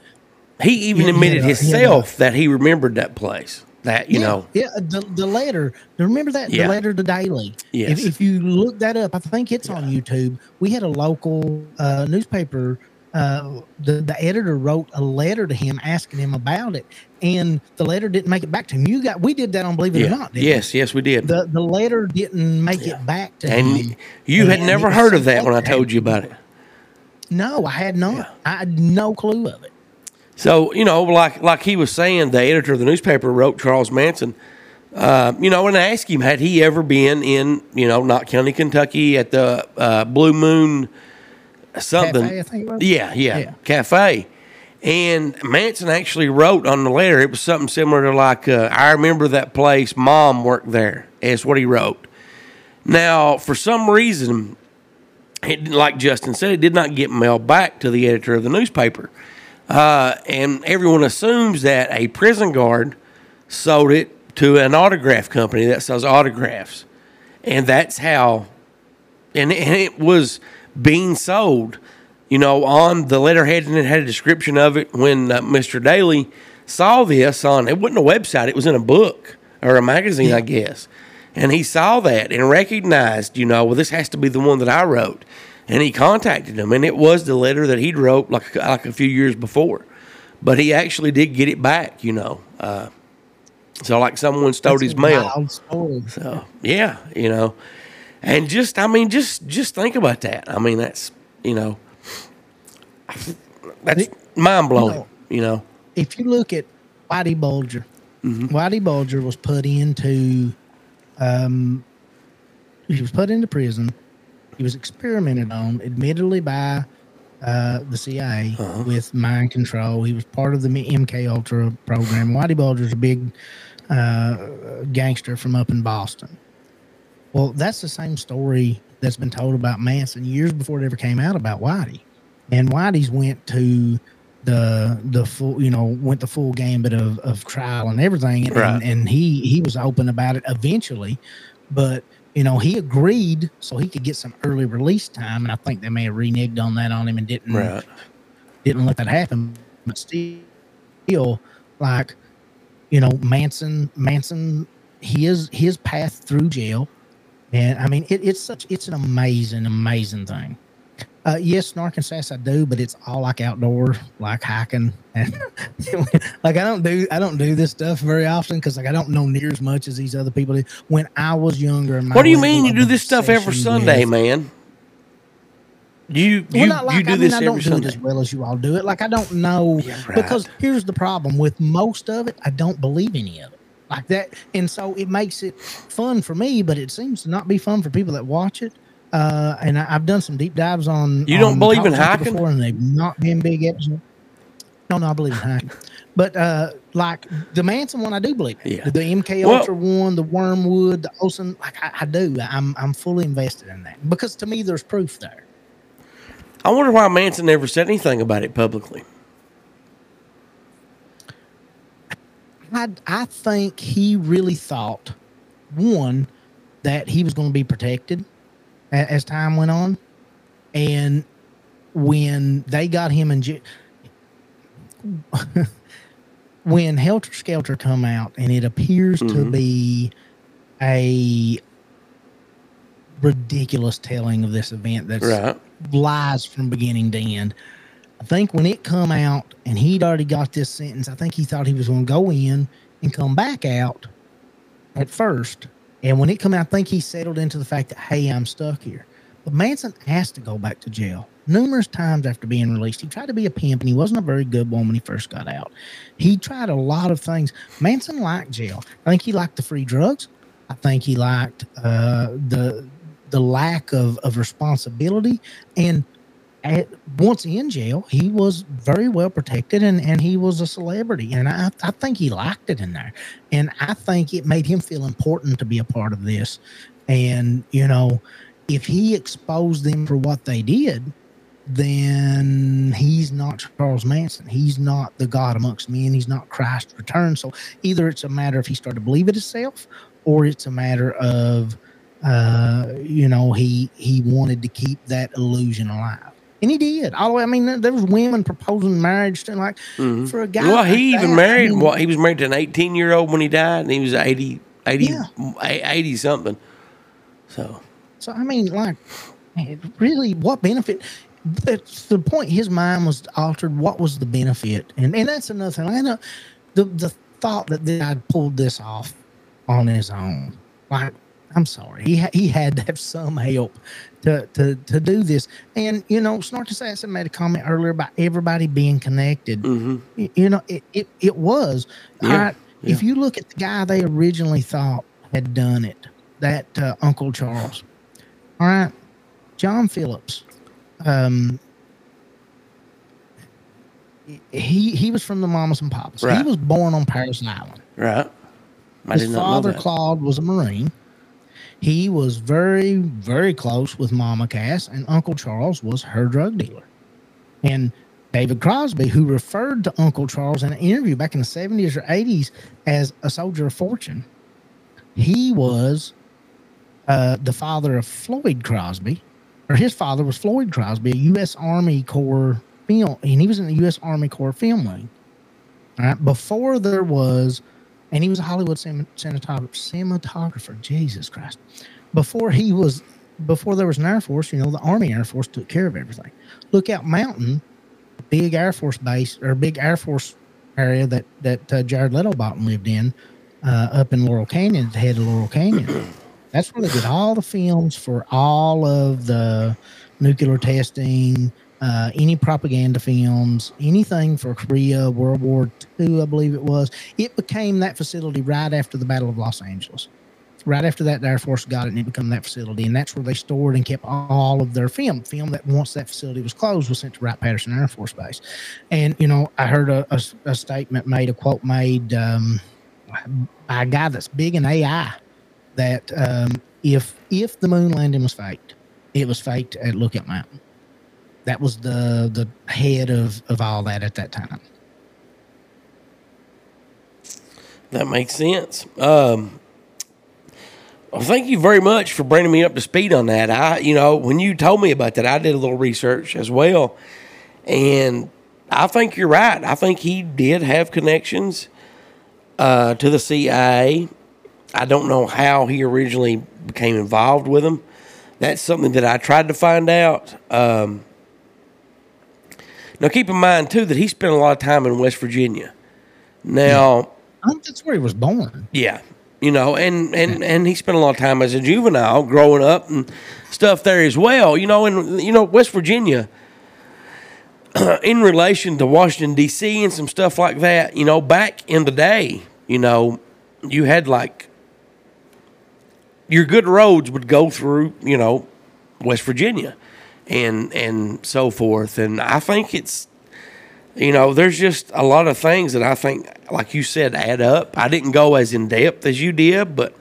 He even admitted
had a- he had a-
himself that he remembered that place. That you
yeah,
know,
yeah, the, the letter. Remember that
Yeah.
the letter to Daly.
Yes.
If, if you look that up, I think it's on YouTube. We had a local uh, newspaper. Uh, the the editor wrote a letter to him asking him about it, and the letter didn't make it back to him. You got we did that on Believe It
yeah,
or Not.
Yes, yes, we did.
The the letter didn't make it back to him.
and
him.
you had
and
never
it was
heard of that when I told you about it.
No, I had not. I had no clue of it.
So you know, like like he was saying, the editor of the newspaper wrote Charles Manson. Uh, you know, and I asked him had he ever been in you know Knott County, Kentucky, at the uh, Blue Moon something.
Cafe, I think it was?
Yeah, yeah,
Yeah.
cafe. And Manson actually wrote on the letter. It was something similar to like, uh, "I remember that place. Mom worked there." Is what he wrote. Now, for some reason, it, like Justin said, it did not get mailed back to the editor of the newspaper. Uh, and everyone assumes that a prison guard sold it to an autograph company that sells autographs. and that's how, and and it was being sold, you know, on the letterhead, and it had a description of it when uh, Mr. Daly saw this on. It wasn't a website; it was in a book or a magazine, I guess. And he saw that and recognized, you know, well, this has to be the one that I wrote. And he contacted him, and it was the letter that he'd wrote like like a few years before. But he actually did get it back, you know. Uh, so like someone stole
That's
his mail. So yeah, you know, and just I mean, just just think about that. I mean, that's you know, that's mind blowing.
know,
You know,
if you look at Whitey Bulger,
Mm-hmm.
Whitey Bulger was put into, um, he was put into prison. He was experimented on, admittedly by uh, the CIA
Uh-huh.
with mind control. He was part of the MK Ultra program. Whitey Bulger's a big uh, gangster from up in Boston. Well, that's the same story that's been told about Manson years before it ever came out about Whitey. And Whitey's went to the the full you know went the full gambit of, of trial and everything and,
Right.
and, and he he was open about it eventually but you know he agreed so he could get some early release time and i think they may have reneged on that on him and didn't
right?
didn't let that happen. But still, like you know, Manson, Manson, his his path through jail, and I mean, it, it's such it's an amazing, amazing thing. Uh, yes, snark and sass I do, but it's all like outdoor, like hiking, and like I don't do I don't do this stuff very often because like I don't know near as much as these other people do. When I was younger,
What do you mean you do this stuff every Sunday,
with-
man? You
well,
you
not like,
you do
I mean,
this
I don't do
Sunday.
it as well as you all do it. Like I don't know
right.
because here's the problem with most of it. I don't believe any of it like that, and so it makes it fun for me, but it seems to not be fun for people that watch it. Uh, and I, I've done some deep dives on.
You don't
on
believe in hiking?
before, and they've not been big episodes. No, no, I believe in hiking, but uh, like the Manson one, I do believe.
Yeah.
The, the MK
Well-
Ultra one, the Wormwood, the Olson, like I, I do. I'm I'm fully invested in that because to me, there's proof there.
I wonder why Manson never said anything about it publicly.
I I think he really thought one that he was going to be protected as time went on, and when they got him in jail, when Helter Skelter come out, and it appears to
Mhm.
be a ridiculous telling of this event that's
Right.
lies from beginning to end. I think when it come out and he'd already got this sentence, I think he thought he was going to go in and come back out at first. And when it come out, I think he settled into the fact that, hey, I'm stuck here. But Manson has to go back to jail numerous times after being released. He tried to be a pimp and he wasn't a very good one when he first got out. He tried a lot of things. Manson liked jail. I think he liked the free drugs. I think he liked uh, the the lack of, of responsibility and at, once in jail, he was very well protected and, and he was a celebrity. And I, I think he liked it in there. And I think it made him feel important to be a part of this. And, you know, if he exposed them for what they did, then he's not Charles Manson. He's not the God amongst men. He's not Christ returned. So either it's a matter of he started to believe it himself, or it's a matter of uh, you know, he he wanted to keep that illusion alive. And he did. All the way. I mean, there- was women proposing marriage to like for a guy.
Mm-hmm. Well, he even
that,
married.
I mean,
well, he was married to an 18 year old when he died, and he was 80, 80,
Yeah.
80 something. So
So I mean, like, really, what benefit? That's the point. His mind was altered. What was the benefit? And and that's another thing. I know the the thought that this guy pulled this off on his own. Like, I'm sorry, he ha- he had to have some help to to to do this. And you know, Snark Assassin made a comment earlier about everybody being connected. Y- You know, it it, it was.
Yeah,
All right. If you look at the guy they originally thought had done it, that uh, Uncle Charles. All right, John Phillips. Um, he he was from the Mamas and Papas. He was born on Parris Island.
right, I
His
did not know
father. Claude was a Marine. He was very very close with Mama Cass, and Uncle Charles was her drug dealer. And David Crosby, who referred to Uncle Charles in an interview back in the 70s or 80s as a soldier of fortune, he was uh, the father of Floyd Crosby, or his father was Floyd Crosby, a U.S. Army Corps film, and he was in the U.S. Army Corps film wing. All right, before there was, and he was a Hollywood cinematographer. Cinematographer, Jesus Christ! Before he was, before there was an Air Force, you know, the Army Air Force took care of everything. Lookout Mountain, big Air Force base or big Air Force area that that uh, Jared Leto Bottom lived in, uh, up in Laurel Canyon, at the head of Laurel Canyon. That's where they did all the films for all of the nuclear testing, uh, any propaganda films, anything for Korea, World War II, I believe it was. It became that facility right after the Battle of Los Angeles. Right after that, the Air Force got it and it became that facility. And that's where they stored and kept all of their film. Film that once that facility was closed was sent to Wright Patterson Air Force Base. And, you know, I heard a, a, a statement made, a quote made um, by a guy that's big in AI that um, if if the moon landing was faked, it was faked at Lookout Mountain. That was the the head of of all that at that time.
That makes sense. Um, well, thank you very much for bringing me up to speed on that. I, you know, when you told me about that, I did a little research as well, and I think you're right. I think he did have connections uh, to the CIA. I don't know how he originally became involved with them. That's something that I tried to find out. Um, now, keep in mind too that he spent a lot of time in West Virginia. Now,
I think that's where he was born.
yeah, you know, and and and he spent a lot of time as a juvenile growing up and stuff there as well. You know, and you know West Virginia. in relation to Washington D.C. and some stuff like that, you know, back in the day, you know, you had like your good roads would go through, you know, West Virginia and and so forth. And I think it's you know, there's just a lot of things that I think, like you said, add up. I didn't go as in depth as you did, but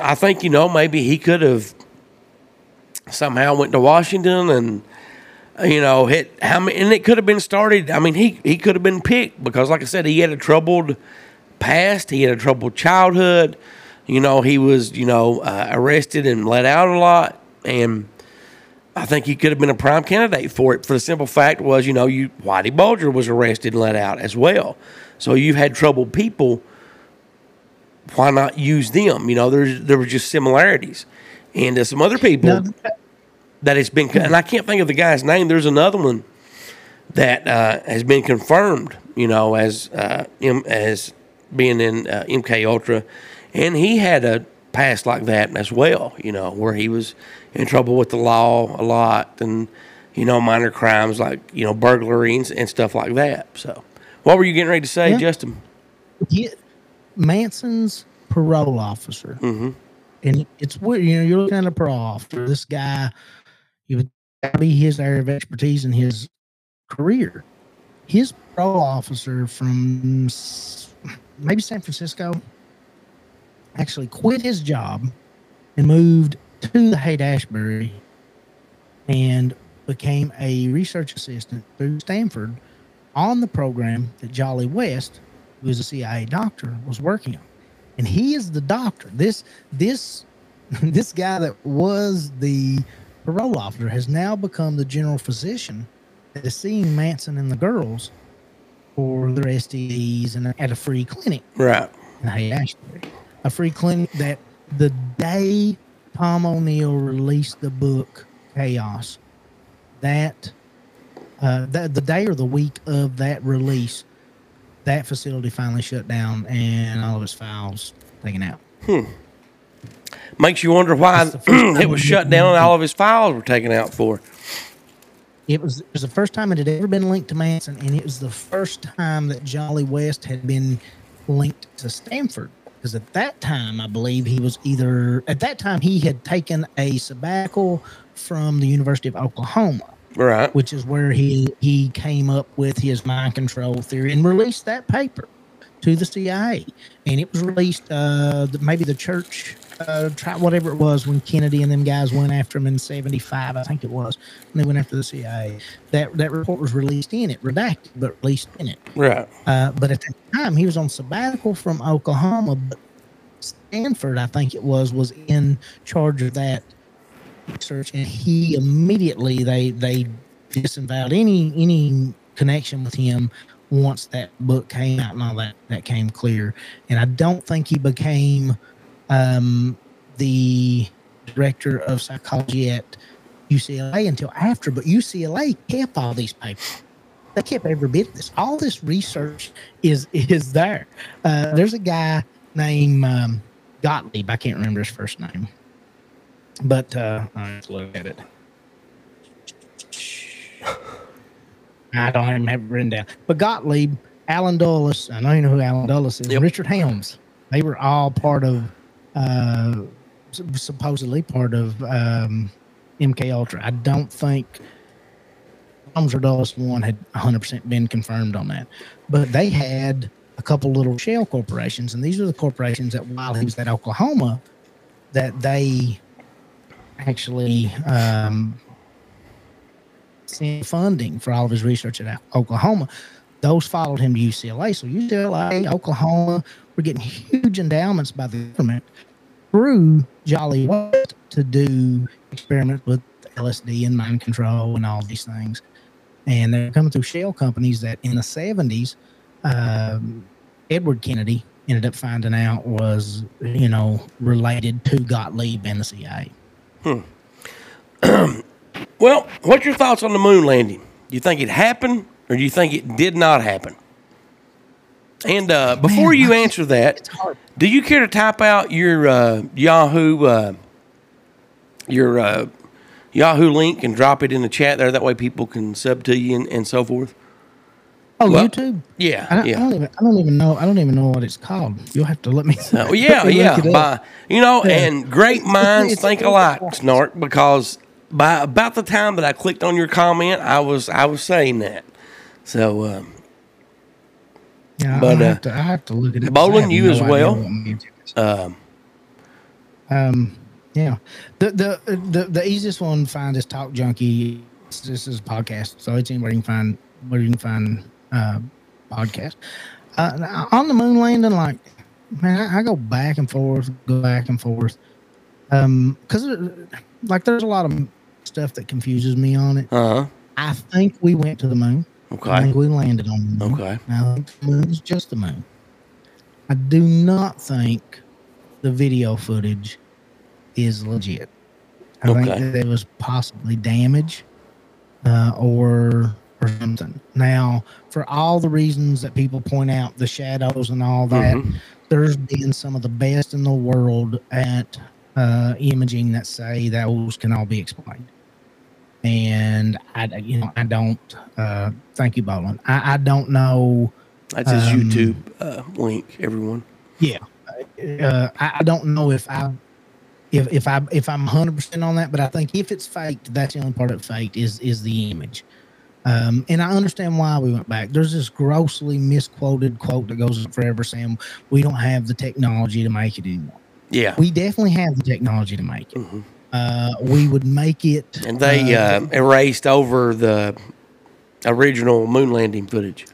I think, you know, maybe he could have somehow went to Washington and you know, hit how many, and it could have been started. I mean, he he could have been picked because, like I said, he had a troubled past. He had a troubled childhood. You know, he was you know uh, arrested and let out a lot, and I think he could have been a prime candidate for it. For the simple fact was, you know, you Whitey Bulger was arrested and let out as well. So you've had troubled people. Why not use them? You know, there's there were just similarities, and uh, some other people
Now,
that has been, and I can't think of the guy's name. There's another one that uh, has been confirmed, you know, as uh, M, as being in uh, MK Ultra, and he had a past like that as well, you know, where he was in trouble with the law a lot, and you know, minor crimes like you know burglaries and, stuff like that. So, what were you getting ready to say,
Yeah.
Justin?
he, Manson's parole officer,
Mm-hmm.
and it's weird. You know, you're looking at a parole officer. This guy, he would be his area of expertise in his career. His parole officer from maybe San Francisco actually quit his job and moved to the Haight Ashbury and became a research assistant through Stanford on the program that Jolly West, who is a CIA doctor, was working on. And he is the doctor. This this this guy that was the parole officer has now become the general physician that is seeing Manson and the girls for their STDs and at a free clinic
Right.
in Haight Ashbury. A free clinic that the day Tom O'Neill released the book Chaos, that uh, the, the day or the week of that release, that facility finally shut down and all of its files taken out.
Makes you wonder why
It's the first time
it was shut down and all of his files were taken out for.
It was it was the first time it had ever been linked to Manson, and it was the first time that Jolly West had been linked to Stanford. Because at that time, I believe he was either at that time he had taken a sabbatical from the University of Oklahoma,
Right.
which is where he he came up with his mind control theory and released that paper to the CIA, and it was released uh, maybe the church. Uh, try whatever it was when Kennedy and them guys went after him in '75, I think it was. When they went after the CIA. That that report was released in it, redacted, but released in it.
Right.
Uh, but at the time, he was on sabbatical from Oklahoma. But Stanford, I think it was, was in charge of that research, and he immediately they they disavowed any any connection with him once that book came out and all that that came clear. And I don't think he became um, the director of psychology at UCLA until after. But UCLA kept all these papers. They kept every bit of this. All this research is is there. Uh, there's a guy named um, Gottlieb. I can't remember his first name, but uh, let's look at it. I don't even have it written down. But Gottlieb, Allen Dulles, I know you know who Allen Dulles is.
Yep.
Richard Helms. They were all part of, uh, supposedly part of um, MK Ultra. I don't think Helms or Dulles one had 100 percent been confirmed on that, but they had a couple little shell corporations, and these are the corporations that while he was at Oklahoma, that they actually um, sent funding for all of his research at Oklahoma. Those followed him to UCLA. So UCLA, Oklahoma, were getting huge endowments by the government through Jolly West to do experiments with LSD and mind control and all these things. And they're coming through shell companies that in the 70s, um, Edward Kennedy ended up finding out was, you know, related to Gottlieb and the CIA. Hmm.
Well, what's your thoughts on the moon landing? Do you think it happened or do you think it did not happen? And uh, before
Man,
you answer that, do you care to type out your uh, Yahoo uh, your uh, Yahoo link and drop it in the chat there? That way people can sub to you and, and so forth.
Oh,
Well,
YouTube.
Yeah,
I don't, I
yeah.
don't even. I don't even know. I don't even know what it's called. You'll have to let me.
Oh, yeah,
me
yeah. By, you know,
Yeah.
and great minds think alike, Snark, because by about the time that I clicked on your comment, I was I was saying that. So, um,
Yeah,
but,
I
uh,
have to. I have to look at it up.
Bolin,
I have
you
no
as well.
what YouTube is.
um,
Um, yeah. The the the the easiest one to find is Talk Junkie. This this is a podcast, so it's anywhere you can find where you can find uh podcast. Uh, on the moon landing, like man, I, I go back and forth, go back and forth. Um, because like there's a lot of stuff that confuses me on it.
uh huh.
I think we went to the moon. I
Okay.
think we landed on the moon.
Okay.
Now, I think the moon is just the moon. I do not think the video footage is legit. I think
Okay.
that there was possibly damage uh, or or something. Now, for all the reasons that people point out, the shadows and all that,
Mhm.
there's been some of the best in the world at uh, imaging that say that those can all be explained. And I, you know, I don't. Uh, thank you, Bolin. I, I don't know.
That's his
Um,
YouTube uh, link, everyone.
Yeah, uh, I, I don't know if I, if if I if I'm 100 percent on that, but I think if it's faked, that's the only part of faked is is the image. Um, and I understand why we went back. There's this grossly misquoted quote that goes forever saying we don't have the technology to make it anymore.
Yeah.
We definitely have the technology to make it.
Mhm.
Uh, we would make it.
And they uh, erased over the original moon landing footage.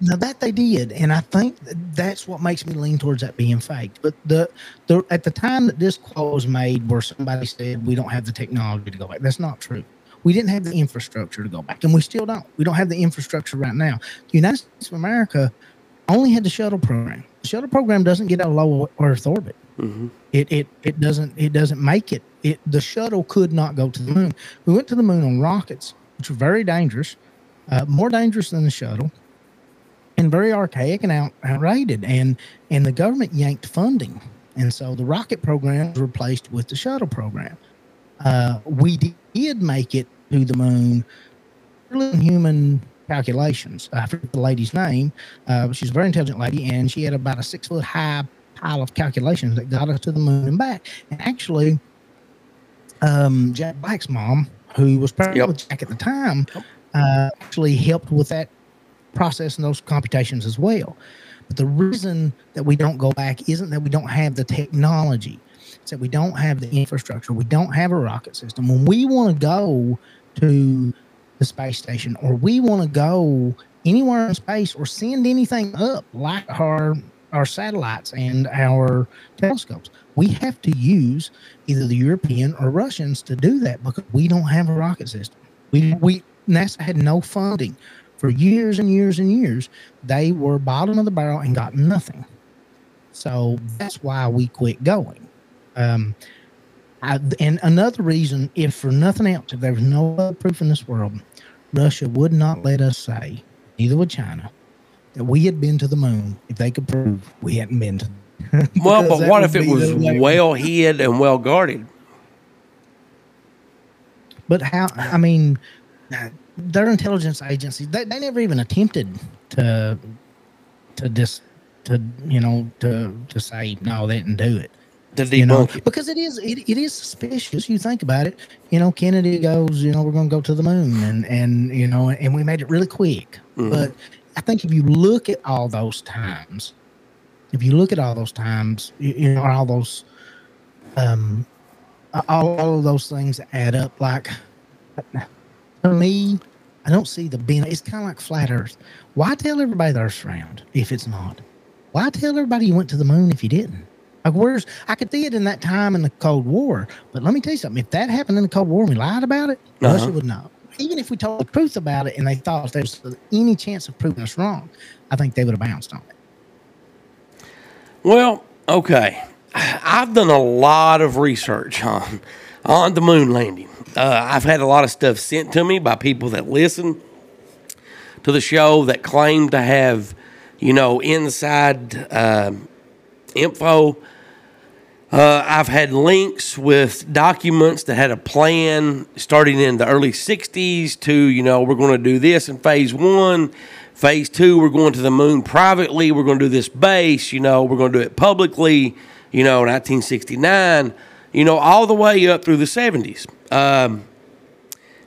Now that they did, and I think that's what makes me lean towards that being faked. But the the at the time that this quote was made, where somebody said we don't have the technology to go back, that's not true. We didn't have the infrastructure to go back, and we still don't. We don't have the infrastructure right now. The United States of America only had the shuttle program. The shuttle program doesn't get out of low Earth orbit.
hmm
It it it doesn't it doesn't make it. It the shuttle could not go to the moon. We went to the moon on rockets, which were very dangerous, uh, more dangerous than the shuttle, and very archaic and out, outrated. And and the government yanked funding, and so the rocket program was replaced with the shuttle program. Uh, we did make it to the moon human calculations. I forget the lady's name. Uh, she's a very intelligent lady, and she had about a six foot high pile of calculations that got us to the moon and back. And actually, um, Jack Black's mom, who was pregnant
Yep.
with Jack at the time, uh, actually helped with that process and those computations as well. But the reason that we don't go back isn't that we don't have the technology. It's that we don't have the infrastructure. We don't have a rocket system. When we want to go to the space station or we want to go anywhere in space or send anything up like our our satellites and our telescopes. We have to use either the European or Russians to do that because we don't have a rocket system. We we NASA had no funding for years and years and years. They were bottom of the barrel and got nothing. So that's why we quit going. Um, I, and another reason, if for nothing else, if there was no other proof in this world, Russia would not let us say, neither would China, that we had been to the moon if they could prove we hadn't been to.
Well, but what if it was well hid and well guarded?
But how? I mean, their intelligence agencies they, they never even attempted to to just to you know to to say no they didn't do it.
To
you know,
it.
because it is it, it is suspicious. You think about it. You know, Kennedy goes, you know, we're going to go to the moon, and and you know, and we made it really quick.
Mhm.
But I think if you look at all those times, if you look at all those times, you, know, all those, um, all, all of those things add up. Like for me, I don't see the benefit. It's kind of like flat Earth. Why tell everybody the Earth's round if it's not? Why tell everybody you went to the moon if you didn't? Like, where's I could see it in that time in the Cold War, but let me tell you something. If that happened in the Cold War and we lied about it,
Uh-huh.
Russia would know. Even if we told the truth about it and they thought there was any chance of proving us wrong, I think they would have bounced on it.
Well, okay. I've done a lot of research on on the moon landing. Uh, I've had a lot of stuff sent to me by people that listen to the show that claim to have, you know, inside um, info. Uh, I've had links with documents that had a plan starting in the early 60s to, you know, we're going to do this in phase one. Phase two, we're going to the moon privately. We're going to do this base, you know, we're going to do it publicly, you know, 1969, you know, all the way up through the 70s. Um,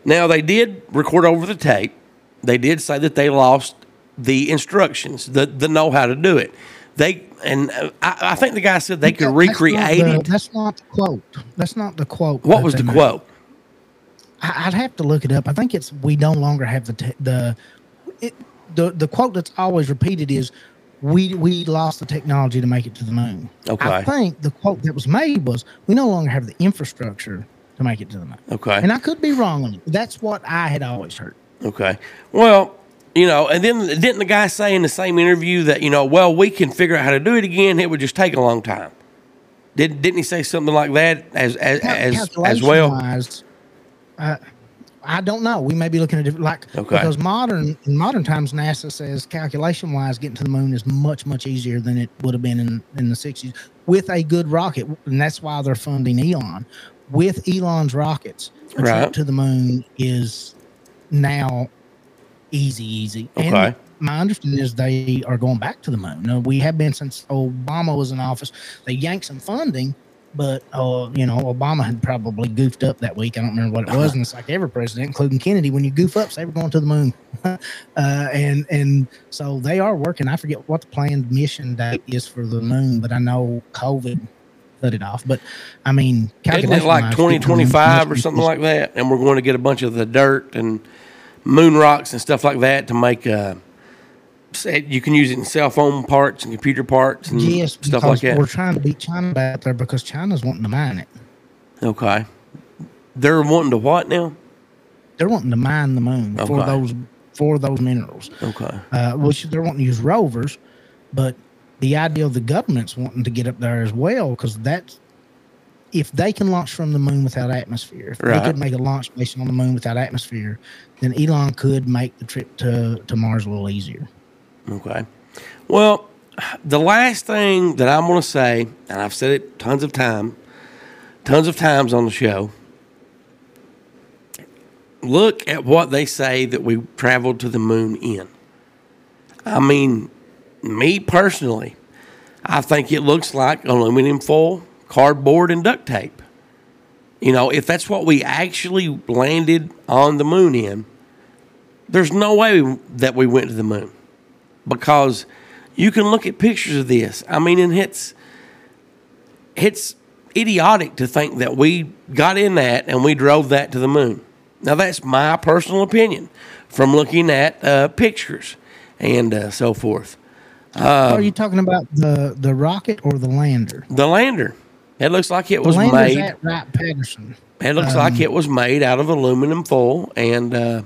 now, they did record over the tape. They did say that they lost the instructions, the, the know how to do it. They and uh, I, I think the guy said they could recreate it.
That's not the quote. That's not the quote.
What was the
made.
quote?
I, I'd have to look it up. I think it's we no longer have the te- the it, the the quote that's always repeated is we we lost the technology to make it to the moon.
Okay.
I think the quote that was made was we no longer have the infrastructure to make it to the moon.
Okay.
And I could be wrong on it. That's what I had always heard.
Okay. Well, you know, and then didn't the guy say in the same interview that you know, well, we can figure out how to do it again. It would just take a long time. Did didn't he say something like that as as as, as well?
Uh, I don't know. We may be looking at different, like
Okay.
because modern in modern times, NASA says calculation wise, getting to the moon is much much easier than it would have been in in the '60s with a good rocket, and that's why they're funding Elon. With Elon's rockets, a
Right.
trip to the moon is now easy, easy.
Okay.
And my understanding is they are going back to the moon. No, we have been since Obama was in office. They yanked some funding, but uh, you know, Obama had probably goofed up that week. I don't remember what it was, and it's like every president, including Kennedy, when you goof up, say we're going to the moon, uh, and and so they are working. I forget what the planned mission date is for the moon, but I know COVID cut it off. But I mean,
Isn't it like twenty
to the moon
twenty five or something like that? And we're going to get a bunch of the dirt and moon rocks and stuff like that to make. Uh, you can use it in cell phone parts and computer parts and
Yes,
stuff like that.
we're trying to beat China back there because China's wanting to mine it.
Okay. They're wanting to what now?
They're wanting to mine the moon for those for those minerals.
Okay.
Uh, which they're wanting to use rovers, but the idea of the government's wanting to get up there as well because that's if they can launch from the moon without atmosphere, if
Right.
they could make a launch station on the moon without atmosphere, then Elon could make the trip to, to Mars a little easier.
Okay. Well, the last thing that I'm going to say, and I've said it tons of time, tons of times on the show. Look at what they say that we traveled to the moon in. I mean, me personally, I think it looks like aluminum foil, cardboard, and duct tape. You know, if that's what we actually landed on the moon in, there's no way that we went to the moon because you can look at pictures of this. I mean, and it's it's idiotic to think that we got in that and we drove that to the moon. Now that's my personal opinion from looking at uh, pictures and uh, so forth.
are you talking about the the rocket or the lander?
The lander. It looks like it was made.
at Wright Patterson.
It looks
Um,
like it was made out of aluminum foil and uh,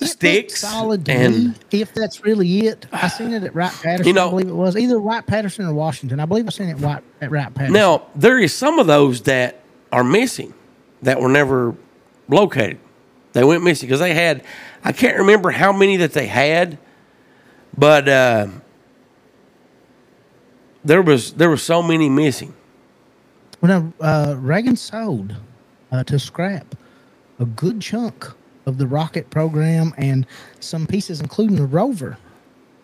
sticks.
solid
and
me. If that's really it, I seen it at Wright Patterson.
You know-
I believe it was either Wright Patterson or Washington. I believe I seen it at Wright Patterson.
now there is some of those that are missing that were never located. They went missing because they had. I can't remember how many that they had, but uh, there was there were so many missing.
Well, no, uh, Reagan sold uh, to scrap a good chunk of the rocket program and some pieces, including the rover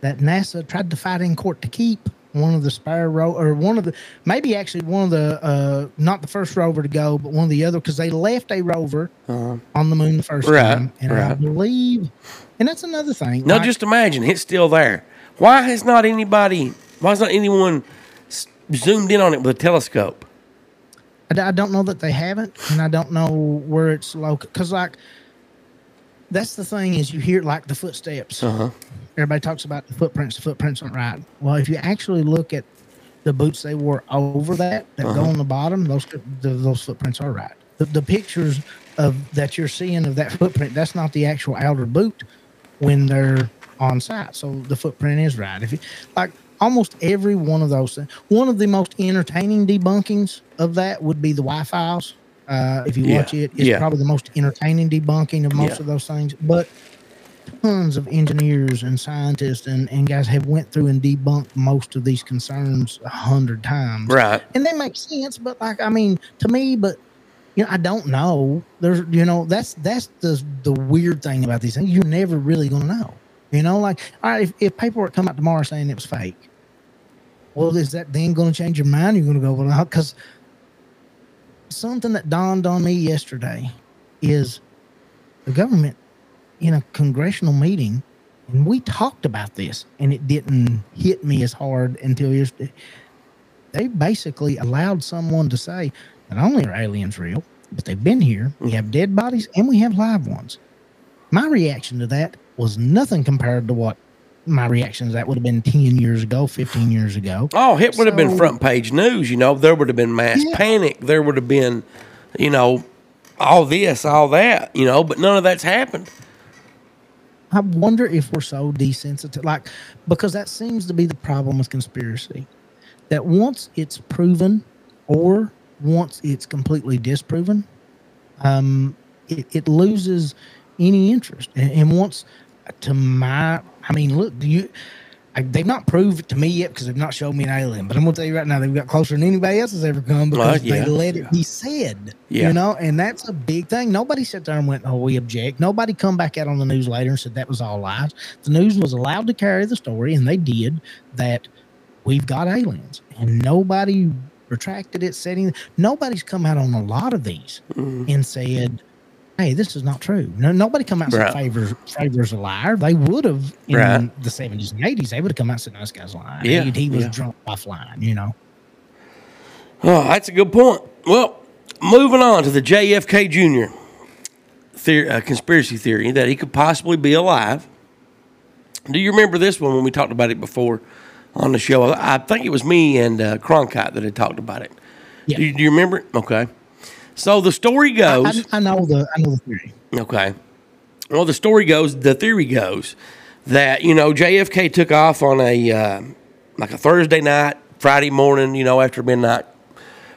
that NASA tried to fight in court to keep. One of the spare ro or one of the maybe actually one of the uh, not the first rover to go, but one of the other because they left a rover on the moon the first
Right,
time, and I believe, and that's another thing.
No,
like-
just imagine it's still there. Why has not anybody? Why has not anyone zoomed in on it with a telescope?
I don't know that they haven't, and I don't know where it's located. Because, like, that's the thing is you hear like the footsteps.
Uh-huh.
Everybody talks about the footprints. The footprints aren't right. Well, if you actually look at the boots they wore over that that go
Uh-huh.
on the bottom, those the, those footprints are right. The, the pictures of that you're seeing of that footprint, that's not the actual outer boot when they're on site. So the footprint is right. If you like almost every one of those things, one of the most entertaining debunkings of that would be the Wi-Fi's. Uh, if you
Yeah.
watch it, it's
Yeah.
probably the most entertaining debunking of most
Yeah.
of those things. But tons of engineers and scientists and, and guys have went through and debunked most of these concerns a hundred times.
Right.
And they make sense, but like I mean, to me, but you know, I don't know. There's you know, that's that's the the weird thing about these things. You're never really gonna know. You know, like all right, if, if paperwork come out tomorrow saying it was fake, well, is that then gonna change your mind? You're gonna go, well, because something that dawned on me yesterday is the government in a congressional meeting, and we talked about this, and it didn't hit me as hard until yesterday. They basically allowed someone to say, not only are aliens real, but they've been here. We have mm-hmm. dead bodies and we have live ones. My reaction to that was nothing compared to what my reactions that would have been 10 years ago, 15 years ago.
Oh, it would have been front page news. You know, there would have been mass
Yeah.
panic. There would have been, you know, all this, all that. You know, but none of that's happened.
I wonder if we're so desensitized, like because that seems to be the problem with conspiracy. That once it's proven, or once it's completely disproven, um, it, it loses any interest. And, and once, to my, I mean, look, do you? I, they've not proved it to me yet because they've not showed me an alien. But I'm gonna tell you right now, they've got closer than anybody else has ever come because
yeah.
they let it be said.
Yeah.
You know, and that's a big thing. Nobody sat there and went, "Oh, we object." Nobody come back out on the news later and said that was all lies. The news was allowed to carry the story, and they did that. We've got aliens, and nobody retracted it. Setting nobody's come out on a lot of these
Mm-hmm.
and said, "Hey, this is not true." No, nobody come out and said favors favors a liar. They would have in
Right.
the seventies and eighties. They would have come out and said, "No, this guy's lying.
Yeah,
he, he was
yeah.
drunk offline." You know.
Oh, that's a good point. Well, moving on to the JFK Jr. Theory, uh, conspiracy theory that he could possibly be alive. Do you remember this one when we talked about it before on the show? I think it was me and uh, Cronkite that had talked about it.
Yeah.
Do, you, do you remember it? Okay. So the story
I,
goes.
I know the I know the theory.
Okay. Well, the story goes, the theory goes that you know JFK took off on a uh, like a Thursday night, Friday morning, you know, after midnight,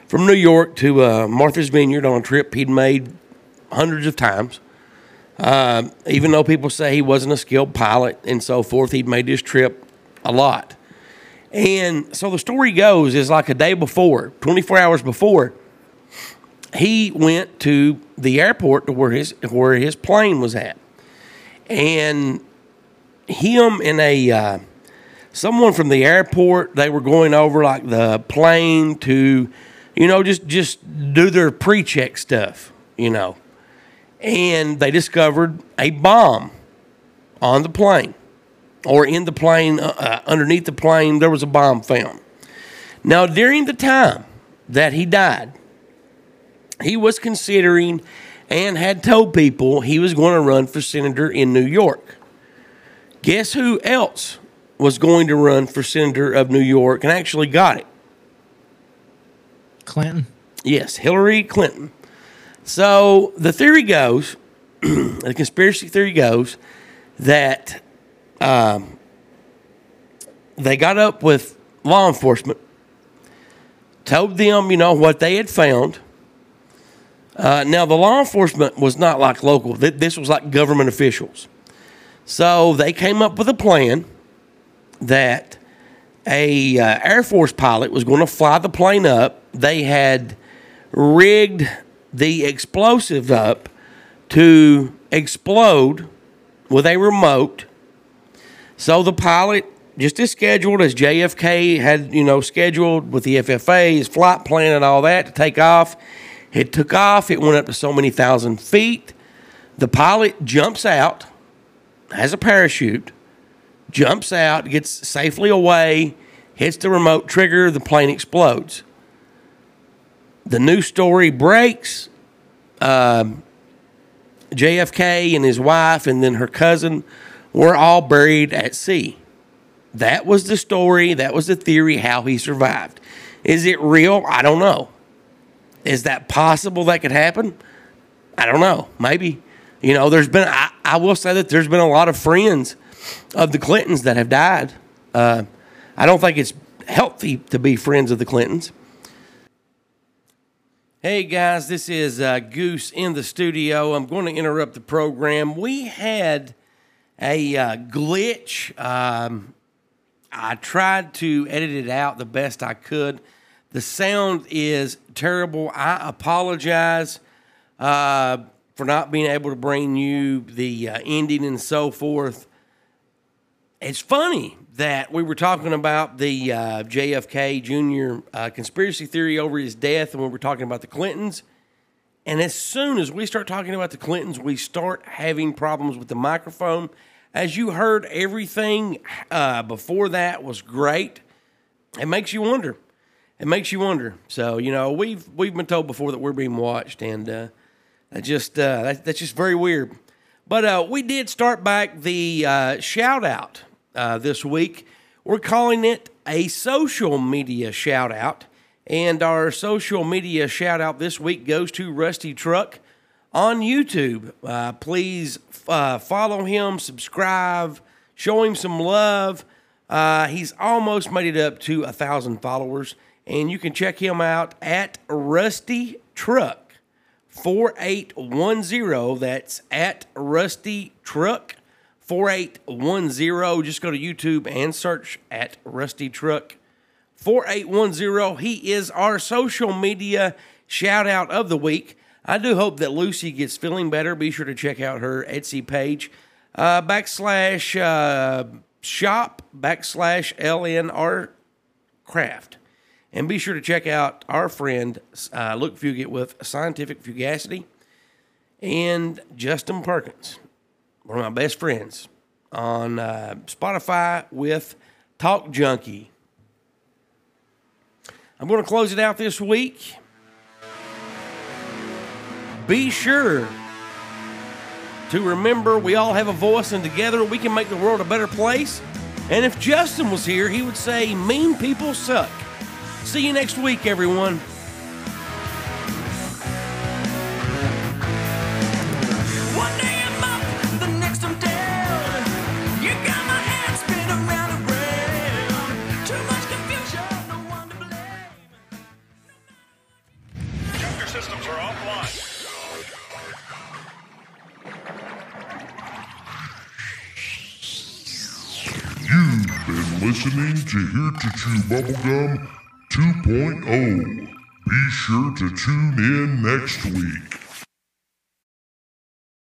from New York to uh, Martha's Vineyard on a trip he'd made hundreds of times. Uh, even though people say he wasn't a skilled pilot and so forth, he'd made this trip a lot. And so the story goes is like a day before, 24 hours before, he went to the airport to where his where his plane was at, and him and a uh, someone from the airport they were going over like the plane to, you know, just just do their pre-check stuff, you know, and they discovered a bomb on the plane, or in the plane uh, uh, underneath the plane there was a bomb found. Now during the time that he died he was considering and had told people he was going to run for senator in New York. Guess who else was going to run for senator of New York and actually got it.
Clinton.
Yes, Hillary Clinton. So the theory goes, the conspiracy theory goes that um, they got up with law enforcement, told them, you know, what they had found. Uh, now, the law enforcement was not like local, this was like government officials. So they came up with a plan that a uh, Air Force pilot was going to fly the plane up. They had rigged the explosive up to explode with a remote. So the pilot, just as scheduled as JFK had, you know, scheduled with the FFA, his flight plan and all that to take off, it took off. It went up to so many thousand feet. The pilot jumps out, has a parachute, jumps out, gets safely away, hits the remote trigger, the plane explodes. The news story breaks. Um, JFK and his wife and then her cousin were all buried at sea. That was the story. That was the theory how he survived. Is it real? I don't know. Is that possible that could happen? I don't know. Maybe. You know, there's been, I, I will say that there's been a lot of friends of the Clintons that have died. Uh, I don't think it's healthy to be friends of the Clintons. Hey guys, this is uh, Goose in the studio. I'm going to interrupt the program. We had a uh, glitch. Um, I tried to edit it out the best I could. The sound is terrible. I apologize uh, for not being able to bring you the uh, ending and so forth. It's funny that we were talking about the uh, JFK Jr. Uh, conspiracy theory over his death, and we were talking about the Clintons. And as soon as we start talking about the Clintons, we start having problems with the microphone. As you heard, everything uh, before that was great. It makes you wonder. It makes you wonder. So you know, we've we've been told before that we're being watched, and uh, that just uh, that, that's just very weird. But uh, we did start back the uh, shout out uh, this week. We're calling it a social media shout out. And our social media shout out this week goes to Rusty Truck on YouTube. Uh, please uh, follow him, subscribe, show him some love. He's almost made it up to a thousand followers, and you can check him out at Rusty Truck 4810. That's at Rusty Truck 4810. Just go to YouTube and search at Rusty Truck 4810. He is our social media shout out of the week. I do hope that Lucy gets feeling better. Be sure to check out her Etsy page. Uh, backslash uh, shop backslash LNR craft. And be sure to check out our friend uh, Luke Fugit with Scientific Fugacity and Justin Perkins, one of my best friends, on uh, Spotify with Talk Junkie. I'm going to close it out this week. Be sure to remember we all have a voice and together we can make the world a better place. And if Justin was here, he would say, Mean people suck. See you next week, everyone.
One day I'm up, the next I'm down. You got my head spinning round and round. Too much confusion, no one to blame.
Your systems are offline.
You've been listening to Here to Chew Bubblegum 2.0. Be sure to tune in next week.